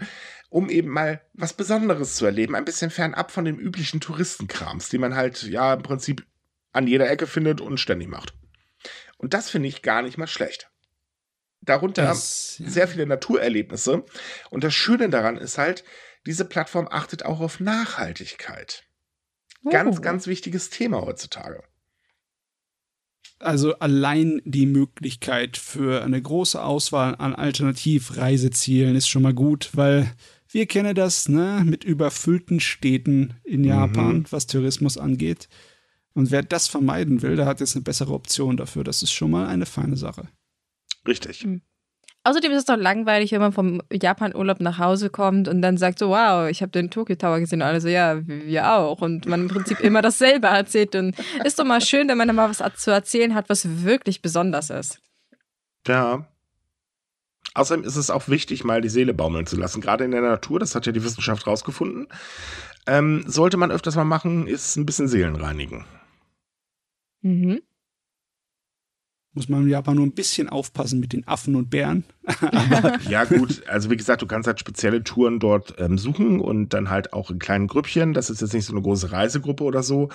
[SPEAKER 2] um eben mal was Besonderes zu erleben, ein bisschen fernab von dem üblichen Touristenkrams, die man halt ja im Prinzip an jeder Ecke findet und ständig macht. Und das finde ich gar nicht mal schlecht. Darunter das, ja. sehr viele Naturerlebnisse. Und das Schöne daran ist halt, diese Plattform achtet auch auf Nachhaltigkeit. Oh. Ganz, ganz wichtiges Thema heutzutage.
[SPEAKER 3] Also allein die Möglichkeit für eine große Auswahl an Alternativreisezielen ist schon mal gut, weil wir kennen das, ne, mit überfüllten Städten in mhm. Japan, mhm. was Tourismus angeht. Und wer das vermeiden will, der hat jetzt eine bessere Option dafür. Das ist schon mal eine feine Sache.
[SPEAKER 2] Richtig. Mhm.
[SPEAKER 1] Außerdem ist es doch langweilig, wenn man vom Japan-Urlaub nach Hause kommt und dann sagt so, wow, ich habe den Tokyo Tower gesehen. Und alle so, ja, wir auch. Und man im Prinzip immer dasselbe erzählt. Und ist doch mal schön, wenn man mal was zu erzählen hat, was wirklich besonders ist.
[SPEAKER 2] Ja. Außerdem ist es auch wichtig, mal die Seele baumeln zu lassen. Gerade in der Natur, das hat ja die Wissenschaft rausgefunden. Ähm, sollte man öfters mal machen, ist ein bisschen Seelen reinigen.
[SPEAKER 3] Mhm muss man in Japan nur ein bisschen aufpassen mit den Affen und Bären.
[SPEAKER 2] ja, gut, also wie gesagt, du kannst halt spezielle Touren dort ähm, suchen und dann halt auch in kleinen Grüppchen. Das ist jetzt nicht so eine große Reisegruppe oder so.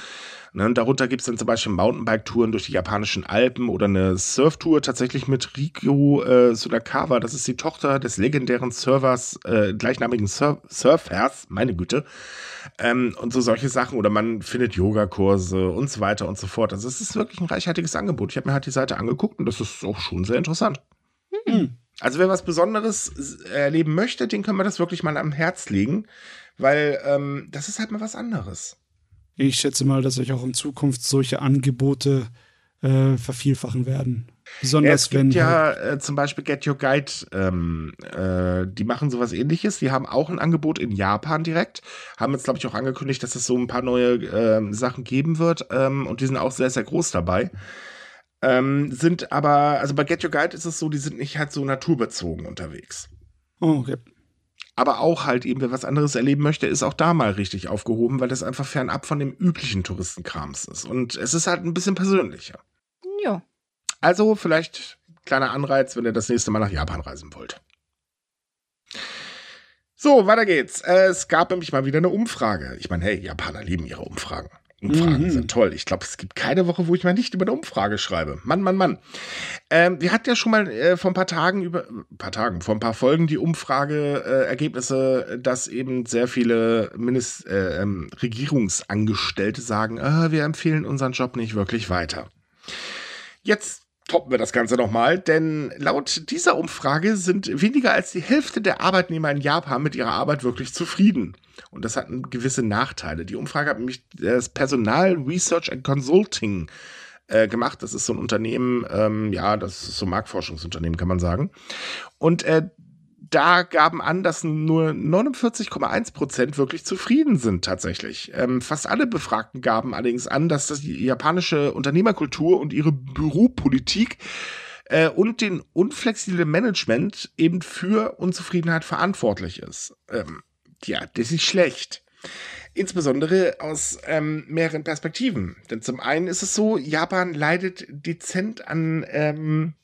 [SPEAKER 2] Ne, und darunter gibt es dann zum Beispiel Mountainbike-Touren durch die japanischen Alpen oder eine Surftour tatsächlich mit Rikyo äh, Sudakawa. Das ist die Tochter des legendären Surfers, äh, gleichnamigen Sur Surfers, meine Güte. Ähm, und so solche Sachen. Oder man findet Yogakurse und so weiter und so fort. Also es ist wirklich ein reichhaltiges Angebot. Ich habe mir halt die Seite angeguckt und das ist auch schon sehr interessant. Hm. Also wer was Besonderes erleben möchte, den können wir das wirklich mal am Herz legen, weil ähm, das ist halt mal was anderes.
[SPEAKER 3] Ich schätze mal, dass euch auch in Zukunft solche Angebote äh, vervielfachen werden. Besonders
[SPEAKER 2] es gibt
[SPEAKER 3] wenn.
[SPEAKER 2] ja
[SPEAKER 3] halt-
[SPEAKER 2] äh, zum Beispiel Get Your Guide, ähm, äh, die machen sowas ähnliches. Die haben auch ein Angebot in Japan direkt. Haben jetzt, glaube ich, auch angekündigt, dass es so ein paar neue ähm, Sachen geben wird. Ähm, und die sind auch sehr, sehr groß dabei. Ähm, sind aber, also bei Get Your Guide ist es so, die sind nicht halt so naturbezogen unterwegs.
[SPEAKER 3] oh, okay.
[SPEAKER 2] Aber auch halt eben, wer was anderes erleben möchte, ist auch da mal richtig aufgehoben, weil das einfach fernab von dem üblichen Touristenkrams ist. Und es ist halt ein bisschen persönlicher.
[SPEAKER 1] Ja.
[SPEAKER 2] Also vielleicht kleiner Anreiz, wenn ihr das nächste Mal nach Japan reisen wollt. So, weiter geht's. Es gab nämlich mal wieder eine Umfrage. Ich meine, hey, Japaner lieben ihre Umfragen. Umfragen
[SPEAKER 3] Mhm.
[SPEAKER 2] sind toll. Ich glaube, es gibt keine Woche, wo ich mal nicht über eine Umfrage schreibe. Mann, Mann, Mann. Ähm, wir hatten ja schon mal äh, vor ein paar Tagen über, ein paar Tagen, vor ein paar Folgen die Umfrage-Ergebnisse, äh, dass eben sehr viele Minis äh, ähm, Regierungsangestellte sagen, äh, wir empfehlen unseren Job nicht wirklich weiter. Jetzt toppen wir das Ganze nochmal, denn laut dieser Umfrage sind weniger als die Hälfte der Arbeitnehmer in Japan mit ihrer Arbeit wirklich zufrieden. Und das hat gewisse Nachteile. Die Umfrage hat nämlich das Personal Research and Consulting äh, gemacht. Das ist so ein Unternehmen, ähm, ja, das ist so ein Marktforschungsunternehmen, kann man sagen. Und äh, da gaben an, dass nur 49,1 Prozent wirklich zufrieden sind tatsächlich. Ähm, fast alle Befragten gaben allerdings an, dass das die japanische Unternehmerkultur und ihre Büropolitik äh, und den unflexiblen Management eben für Unzufriedenheit verantwortlich ist. Ähm, ja, das ist schlecht. Insbesondere aus ähm, mehreren Perspektiven. Denn zum einen ist es so, Japan leidet dezent an ähm,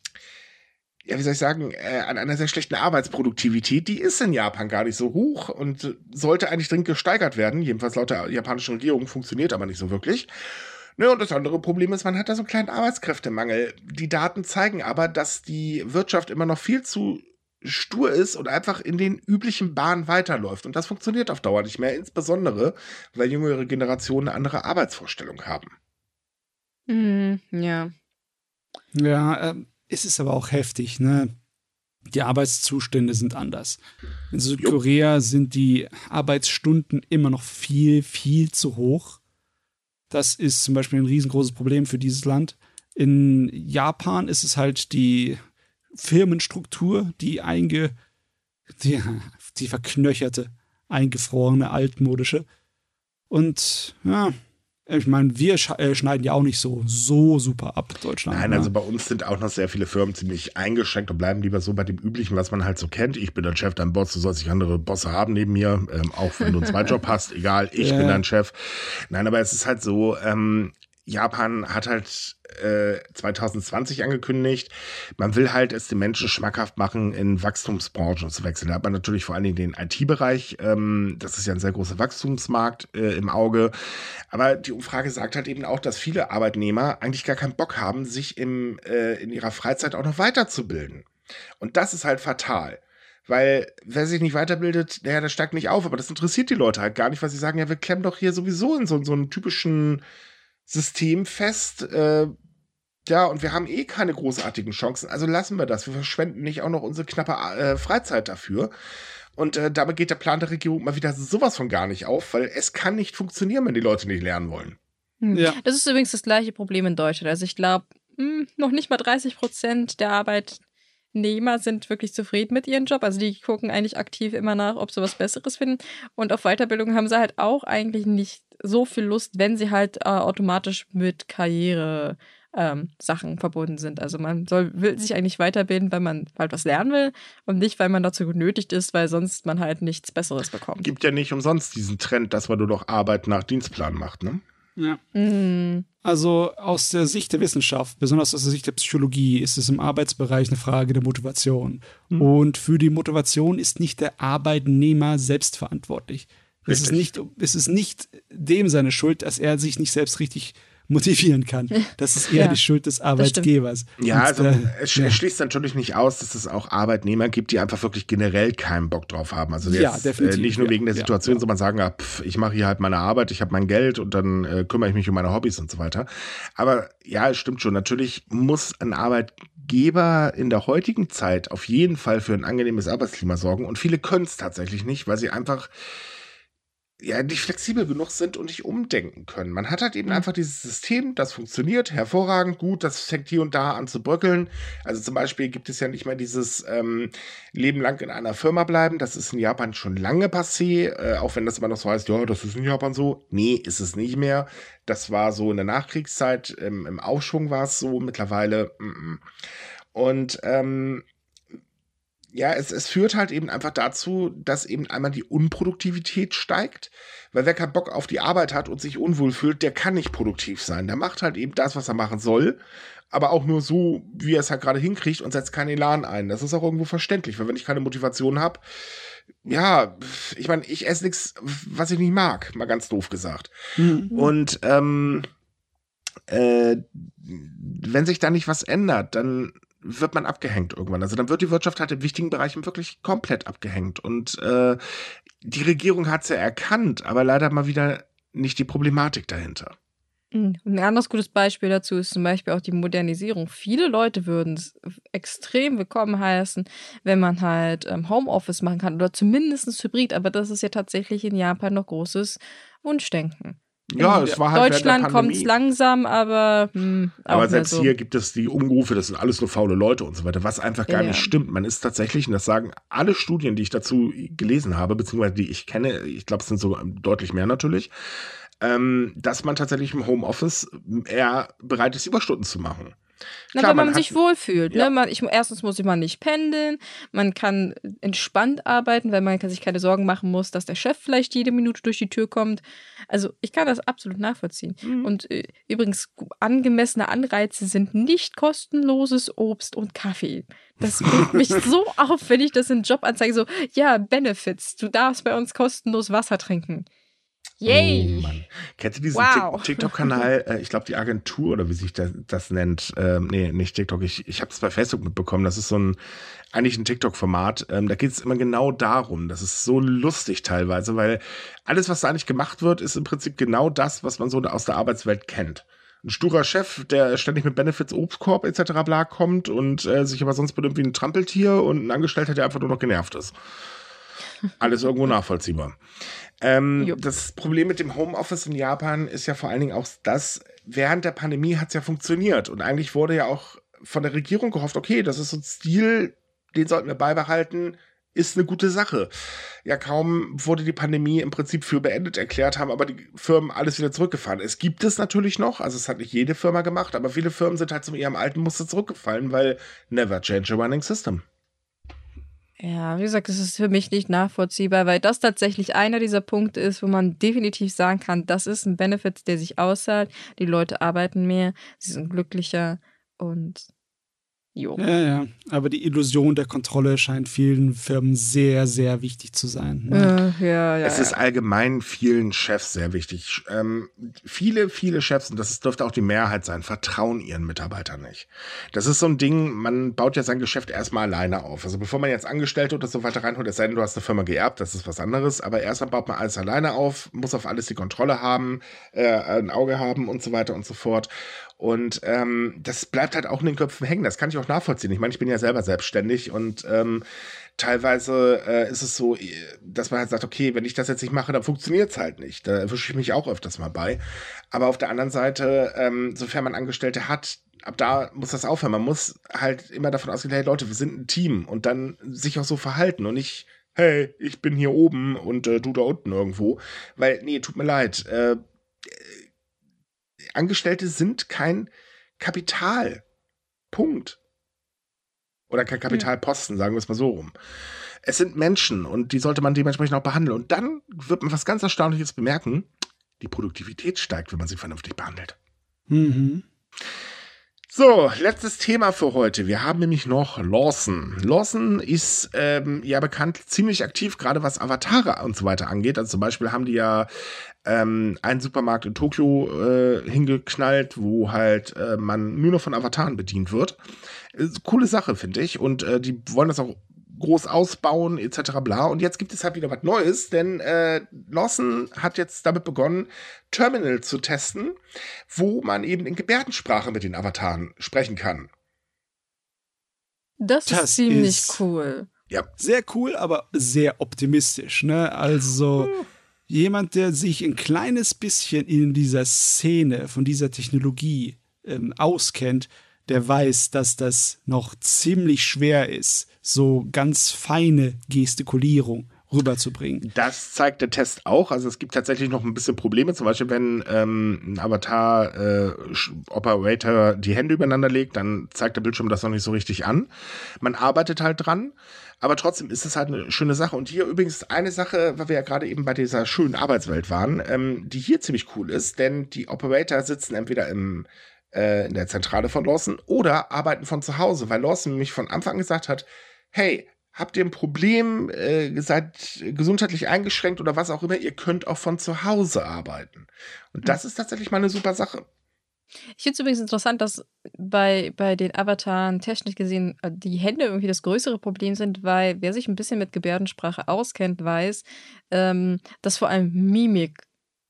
[SPEAKER 2] ja, wie soll ich sagen, äh, an einer sehr schlechten Arbeitsproduktivität. Die ist in Japan gar nicht so hoch und sollte eigentlich dringend gesteigert werden. Jedenfalls laut der japanischen Regierung funktioniert aber nicht so wirklich. Ne, und das andere Problem ist, man hat da so einen kleinen Arbeitskräftemangel. Die Daten zeigen aber, dass die Wirtschaft immer noch viel zu stur ist und einfach in den üblichen Bahnen weiterläuft. Und das funktioniert auf Dauer nicht mehr, insbesondere, weil jüngere Generationen eine andere Arbeitsvorstellung haben.
[SPEAKER 1] Hm, ja.
[SPEAKER 3] Ja, ähm, es ist aber auch heftig, ne? Die Arbeitszustände sind anders. In Südkorea sind die Arbeitsstunden immer noch viel, viel zu hoch. Das ist zum Beispiel ein riesengroßes Problem für dieses Land. In Japan ist es halt die Firmenstruktur, die einge, die, die verknöcherte, eingefrorene, altmodische. Und ja, ich meine, wir äh, schneiden ja auch nicht so, so super ab, Deutschland.
[SPEAKER 2] Nein,
[SPEAKER 3] ne?
[SPEAKER 2] also bei uns sind auch noch sehr viele Firmen ziemlich eingeschränkt und bleiben lieber so bei dem Üblichen, was man halt so kennt. Ich bin dein Chef, dein Boss, du sollst nicht andere Bosse haben neben mir, ähm, auch wenn du einen Zweitjob hast, egal, ich
[SPEAKER 3] Ja.
[SPEAKER 2] bin dein Chef. Nein, aber es ist halt so, ähm, Japan hat halt äh, 2020 angekündigt, man will halt es den Menschen schmackhaft machen, in Wachstumsbranchen zu wechseln. Da hat man natürlich vor allen Dingen den IT-Bereich, ähm, das ist ja ein sehr großer Wachstumsmarkt äh, im Auge. Aber die Umfrage sagt halt eben auch, dass viele Arbeitnehmer eigentlich gar keinen Bock haben, sich im, äh, in ihrer Freizeit auch noch weiterzubilden. Und das ist halt fatal. Weil wer sich nicht weiterbildet, naja, der steigt nicht auf. Aber das interessiert die Leute halt gar nicht, weil sie sagen, ja, wir klemmen doch hier sowieso in so, so einem typischen System fest. Äh, ja, und wir haben eh keine großartigen Chancen. Also lassen wir das. Wir verschwenden nicht auch noch unsere knappe äh, Freizeit dafür. Und äh, damit geht der Plan der Regierung mal wieder sowas von gar nicht auf, weil es kann nicht funktionieren, wenn die Leute nicht lernen wollen.
[SPEAKER 1] Hm.
[SPEAKER 3] Ja.
[SPEAKER 1] Das ist übrigens das gleiche Problem in Deutschland. Also ich glaube, noch nicht mal 30 Prozent der Arbeitnehmer sind wirklich zufrieden mit ihrem Job. Also die gucken eigentlich aktiv immer nach, ob sie was Besseres finden. Und auf Weiterbildung haben sie halt auch eigentlich nicht so viel Lust, wenn sie halt äh, automatisch mit Karriere ähm, Sachen verbunden sind. Also man soll, will sich eigentlich weiterbilden, weil man halt was lernen will und nicht, weil man dazu genötigt ist, weil sonst man halt nichts Besseres bekommt.
[SPEAKER 2] Gibt ja nicht umsonst diesen Trend, dass man nur noch Arbeit nach Dienstplan macht, ne?
[SPEAKER 3] Ja.
[SPEAKER 1] Mm,
[SPEAKER 3] Also aus der Sicht der Wissenschaft, besonders aus der Sicht der Psychologie, ist es im Arbeitsbereich eine Frage der Motivation.
[SPEAKER 2] Mhm.
[SPEAKER 3] Und für die Motivation ist nicht der Arbeitnehmer selbst verantwortlich. Es ist, nicht, es ist nicht dem seine Schuld, dass er sich nicht selbst richtig motivieren kann. Das ist eher
[SPEAKER 1] Ja,
[SPEAKER 3] die Schuld des. Arbeitgebers.
[SPEAKER 2] Ja,
[SPEAKER 3] Und,
[SPEAKER 2] also
[SPEAKER 3] äh,
[SPEAKER 2] es,
[SPEAKER 3] ja.
[SPEAKER 2] schließt natürlich nicht aus, dass es auch Arbeitnehmer gibt, die einfach wirklich generell keinen Bock drauf haben. Also
[SPEAKER 3] Ja,
[SPEAKER 2] jetzt,
[SPEAKER 3] definitiv,
[SPEAKER 2] äh, nicht nur
[SPEAKER 3] ja,
[SPEAKER 2] wegen der
[SPEAKER 3] ja,
[SPEAKER 2] Situation,
[SPEAKER 3] ja.
[SPEAKER 2] sondern sagen, ja, pff, ich mache hier halt meine Arbeit, ich habe mein Geld und dann äh, kümmere ich mich um meine Hobbys und so weiter. Aber ja, es stimmt schon. Natürlich muss ein Arbeitgeber in der heutigen Zeit auf jeden Fall für ein angenehmes Arbeitsklima sorgen und viele können es tatsächlich nicht, weil sie einfach ja, nicht flexibel genug sind und nicht umdenken können. Man hat halt eben einfach dieses System, das funktioniert hervorragend gut, das fängt hier und da an zu bröckeln. Also zum Beispiel gibt es ja nicht mehr dieses ähm, Leben lang in einer Firma bleiben. Das ist in Japan schon lange passé, äh, auch wenn das immer noch so heißt, ja, das ist in Japan so. Nee, ist es nicht mehr. Das war so in der Nachkriegszeit, ähm, im Aufschwung war es so, mittlerweile. Mm -mm. Und ähm, ja, es, es führt halt eben einfach dazu, dass eben einmal die Unproduktivität steigt, weil wer keinen Bock auf die Arbeit hat und sich unwohl fühlt, der kann nicht produktiv sein. Der macht halt eben das, was er machen soll, aber auch nur so, wie er es halt gerade hinkriegt und setzt keinen Elan ein. Das ist auch irgendwo verständlich, weil wenn ich keine Motivation habe, ja, ich meine, ich esse nichts, was ich nicht mag, mal ganz doof gesagt. Mhm. Und ähm, äh, wenn sich da nicht was ändert, dann wird man abgehängt irgendwann. Also dann wird die Wirtschaft halt in wichtigen Bereichen wirklich komplett abgehängt. Und äh, die Regierung hat es ja erkannt, aber leider mal wieder nicht die Problematik dahinter.
[SPEAKER 1] Hm, ein anderes gutes Beispiel dazu ist zum Beispiel auch die Modernisierung. Viele Leute würden es extrem willkommen heißen, wenn man halt ähm, Homeoffice machen kann oder zumindest Hybrid, aber das ist ja tatsächlich in Japan noch großes Wunschdenken.
[SPEAKER 2] Ja, es war halt
[SPEAKER 1] Deutschland kommt es langsam, aber. Hm,
[SPEAKER 2] aber selbst so. hier gibt es die Umrufe, das sind alles nur faule Leute und so weiter, was einfach gar ja, nicht stimmt. Man ist tatsächlich, und das sagen alle Studien, die ich dazu gelesen habe, beziehungsweise die ich kenne, ich glaube, es sind so deutlich mehr natürlich, ähm, dass man tatsächlich im Homeoffice eher bereit ist, Überstunden zu machen.
[SPEAKER 1] Na, Klar, weil man, man sich wohlfühlt. Ne? Ja. Ne? Man, ich, erstens muss man nicht pendeln, man kann entspannt arbeiten, weil man sich keine Sorgen machen muss, dass der Chef vielleicht jede Minute durch die Tür kommt. Also ich kann das absolut nachvollziehen. Mhm. Und äh, übrigens, angemessene Anreize sind nicht kostenloses Obst und Kaffee. Das bringt mich so auf, wenn ich das in Jobanzeige so, ja, Benefits, du darfst bei uns kostenlos Wasser trinken. Yay! Oh,
[SPEAKER 2] Kennst du diesen wow. TikTok-Kanal? Äh, ich glaube, die Agentur oder wie sich das, das nennt. Ähm, nee, nicht TikTok. Ich, ich habe es bei Facebook mitbekommen. Das ist so ein, eigentlich ein TikTok-Format. Ähm, da geht es immer genau darum. Das ist so lustig teilweise, weil alles, was da eigentlich gemacht wird, ist im Prinzip genau das, was man so aus der Arbeitswelt kennt ein sturer Chef, der ständig mit Benefits Obstkorb etc. bla kommt und äh, sich aber sonst benimmt wie ein Trampeltier und ein Angestellter, der einfach nur noch genervt ist. Alles irgendwo nachvollziehbar. Ähm, das Problem mit dem Homeoffice in Japan ist ja vor allen Dingen auch das, während der Pandemie hat es ja funktioniert. Und eigentlich wurde ja auch von der Regierung gehofft, okay, das ist so ein Stil, den sollten wir beibehalten, ist eine gute Sache. Ja, kaum wurde die Pandemie im Prinzip für beendet erklärt, haben aber die Firmen alles wieder zurückgefahren. Es gibt es natürlich noch, also es hat nicht jede Firma gemacht, aber viele Firmen sind halt zu ihrem alten Muster zurückgefallen, weil never change a running system.
[SPEAKER 1] Ja, wie gesagt, es ist für mich nicht nachvollziehbar, weil das tatsächlich einer dieser Punkte ist, wo man definitiv sagen kann, das ist ein Benefit, der sich auszahlt. Die Leute arbeiten mehr, sie sind glücklicher und
[SPEAKER 3] Jo. Ja, ja. Aber die Illusion der Kontrolle scheint vielen Firmen sehr, sehr wichtig zu sein.
[SPEAKER 1] Ne? Äh, ja, ja,
[SPEAKER 2] es ist allgemein vielen Chefs sehr wichtig. Ähm, viele, viele Chefs, und das dürfte auch die Mehrheit sein, vertrauen ihren Mitarbeitern nicht. Das ist so ein Ding, man baut ja sein Geschäft erstmal alleine auf. Also bevor man jetzt Angestellte oder so weiter reinholt, es sei denn, du hast eine Firma geerbt, das ist was anderes. Aber erstmal baut man alles alleine auf, muss auf alles die Kontrolle haben, äh, ein Auge haben und so weiter und so fort. Und ähm, das bleibt halt auch in den Köpfen hängen. Das kann ich auch nachvollziehen. Ich meine, ich bin ja selber selbstständig und ähm, teilweise äh, ist es so, dass man halt sagt, okay, wenn ich das jetzt nicht mache, dann funktioniert es halt nicht. Da erwische ich mich auch öfters mal bei. Aber auf der anderen Seite, ähm, sofern man Angestellte hat, ab da muss das aufhören. Man muss halt immer davon ausgehen, hey Leute, wir sind ein Team und dann sich auch so verhalten und nicht, hey, ich bin hier oben und äh, du da unten irgendwo. Weil, nee, tut mir leid. Äh, Angestellte sind kein Kapital. Punkt. Oder kein Kapitalposten, sagen wir es mal so rum. Es sind Menschen und die sollte man dementsprechend auch behandeln. Und dann wird man was ganz Erstaunliches bemerken. Die Produktivität steigt, wenn man sie vernünftig behandelt. Mhm. So, letztes Thema für heute. Wir haben nämlich noch Lawson. Lawson ist ähm, ja bekannt ziemlich aktiv, gerade was Avatare und so weiter angeht. Also zum Beispiel haben die ja ähm, einen Supermarkt in Tokio äh, hingeknallt, wo halt äh, man nur noch von Avataren bedient wird. Ist coole Sache, finde ich. Und äh, die wollen das auch groß ausbauen, etc. bla. Und jetzt gibt es halt wieder was Neues, denn äh, Lawson hat jetzt damit begonnen, Terminal zu testen, wo man eben in Gebärdensprache mit den Avataren sprechen kann.
[SPEAKER 1] Das, das ist ziemlich ist cool.
[SPEAKER 3] Ja. Sehr cool, aber sehr optimistisch, ne? Also. Hm jemand, der sich ein kleines bisschen in dieser Szene von dieser Technologie ähm, auskennt, der weiß, dass das noch ziemlich schwer ist, so ganz feine Gestikulierung rüberzubringen.
[SPEAKER 2] Das zeigt der Test auch. Also es gibt tatsächlich noch ein bisschen Probleme. Zum Beispiel, wenn ähm, ein Avatar-Operator äh, die Hände übereinander legt, dann zeigt der Bildschirm das noch nicht so richtig an. Man arbeitet halt dran. Aber trotzdem ist es halt eine schöne Sache. Und hier übrigens eine Sache, weil wir ja gerade eben bei dieser schönen Arbeitswelt waren, ähm, die hier ziemlich cool ist, denn die Operator sitzen entweder im, äh, in der Zentrale von Lawson oder arbeiten von zu Hause, weil Lawson nämlich von Anfang an gesagt hat, hey, habt ihr ein Problem, äh, seid gesundheitlich eingeschränkt oder was auch immer, ihr könnt auch von zu Hause arbeiten. Und das ist tatsächlich mal eine super Sache.
[SPEAKER 1] Ich finde es übrigens interessant, dass bei, bei den Avataren technisch gesehen äh, die Hände irgendwie das größere Problem sind, weil wer sich ein bisschen mit Gebärdensprache auskennt, weiß, ähm, dass vor allem Mimik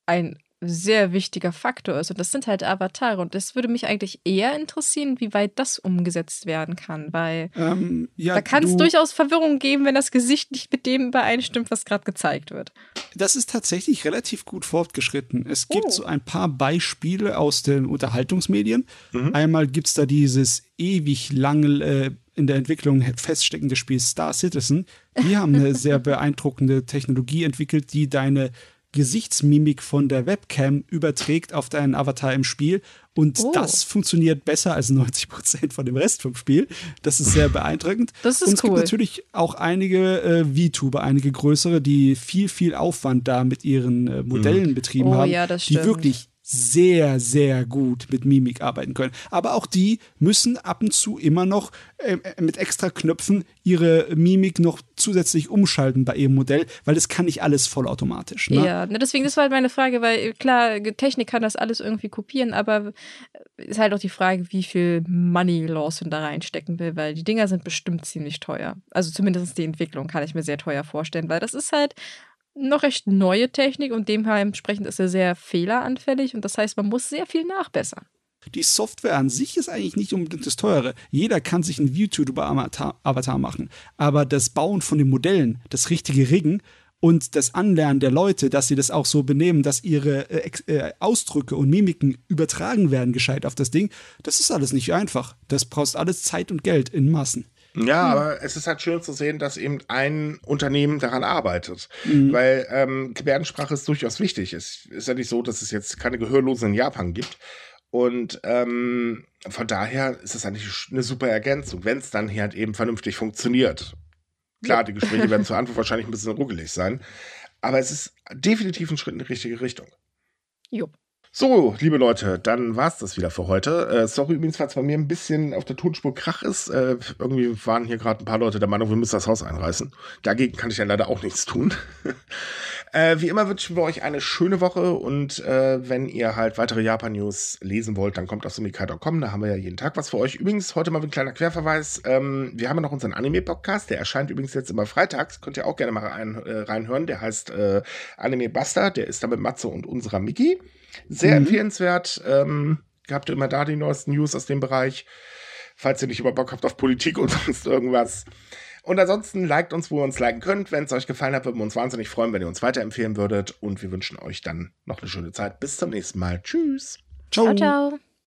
[SPEAKER 1] ein sehr wichtiger Faktor ist. Und das sind halt Avatare. Und das würde mich eigentlich eher interessieren, wie weit das umgesetzt werden kann. Weil ähm, ja, da kann es durchaus Verwirrung geben, wenn das Gesicht nicht mit dem übereinstimmt, was gerade gezeigt wird.
[SPEAKER 3] Das ist tatsächlich relativ gut fortgeschritten. Es gibt oh. so ein paar Beispiele aus den Unterhaltungsmedien. Mhm. Einmal gibt es da dieses ewig lange äh, in der Entwicklung feststeckende Spiel Star Citizen. Die haben eine sehr beeindruckende Technologie entwickelt, die deine Gesichtsmimik von der Webcam überträgt auf deinen Avatar im Spiel. Und oh. das funktioniert besser als 90 Prozent von dem Rest vom Spiel. Das ist sehr beeindruckend.
[SPEAKER 1] Das ist
[SPEAKER 3] Und es
[SPEAKER 1] cool.
[SPEAKER 3] gibt natürlich auch einige äh, VTuber, einige größere, die viel, viel Aufwand da mit ihren äh, Modellen mhm. betrieben
[SPEAKER 1] oh,
[SPEAKER 3] haben,
[SPEAKER 1] ja,
[SPEAKER 3] die wirklich sehr, sehr gut mit Mimik arbeiten können. Aber auch die müssen ab und zu immer noch äh, mit extra Knöpfen ihre Mimik noch zusätzlich umschalten bei ihrem Modell, weil das kann nicht alles vollautomatisch. Ne?
[SPEAKER 1] Ja, ne, deswegen, das war halt meine Frage, weil klar, Technik kann das alles irgendwie kopieren, aber ist halt auch die Frage, wie viel Money Lawson da reinstecken will, weil die Dinger sind bestimmt ziemlich teuer. Also zumindest die Entwicklung kann ich mir sehr teuer vorstellen, weil das ist halt noch recht neue Technik und dementsprechend ist er sehr fehleranfällig und das heißt, man muss sehr viel nachbessern.
[SPEAKER 3] Die Software an sich ist eigentlich nicht unbedingt das Teure. Jeder kann sich ein VTuber-Avatar machen. Aber das Bauen von den Modellen, das richtige Riggen und das Anlernen der Leute, dass sie das auch so benehmen, dass ihre äh, äh, Ausdrücke und Mimiken übertragen werden gescheit auf das Ding, das ist alles nicht einfach. Das braucht alles Zeit und Geld in Massen.
[SPEAKER 2] Ja, mhm. aber es ist halt schön zu sehen, dass eben ein Unternehmen daran arbeitet. Mhm. Weil ähm, Gebärdensprache ist durchaus wichtig. Es ist ja nicht so, dass es jetzt keine Gehörlosen in Japan gibt. Und ähm, von daher ist es eigentlich eine super Ergänzung, wenn es dann hier halt eben vernünftig funktioniert. Klar, die Gespräche werden zur Antwort wahrscheinlich ein bisschen ruckelig sein. Aber es ist definitiv ein Schritt in die richtige Richtung.
[SPEAKER 1] Jo.
[SPEAKER 2] So, liebe Leute, dann war's das wieder für heute. Äh, sorry übrigens, falls bei mir ein bisschen auf der Tonspur Krach ist. Äh, irgendwie waren hier gerade ein paar Leute der Meinung, wir müssen das Haus einreißen. Dagegen kann ich ja leider auch nichts tun. äh, wie immer wünschen wir euch eine schöne Woche und äh, wenn ihr halt weitere Japan-News lesen wollt, dann kommt auf sumikai.com, da haben wir ja jeden Tag was für euch. Übrigens, heute mal ein kleiner Querverweis. Ähm, wir haben ja noch unseren Anime-Podcast, der erscheint übrigens jetzt immer freitags. Könnt ihr auch gerne mal rein, äh, reinhören. Der heißt äh, Anime Buster, der ist da mit Matze und unserer Miki. Sehr mhm. empfehlenswert. Ähm, habt ihr immer da die neuesten News aus dem Bereich. Falls ihr nicht über Bock habt auf Politik und sonst irgendwas. Und ansonsten liked uns, wo ihr uns liken könnt. Wenn es euch gefallen hat, würden wir uns wahnsinnig freuen, wenn ihr uns weiterempfehlen würdet. Und wir wünschen euch dann noch eine schöne Zeit. Bis zum nächsten Mal. Tschüss.
[SPEAKER 1] Ciao, ciao. ciao.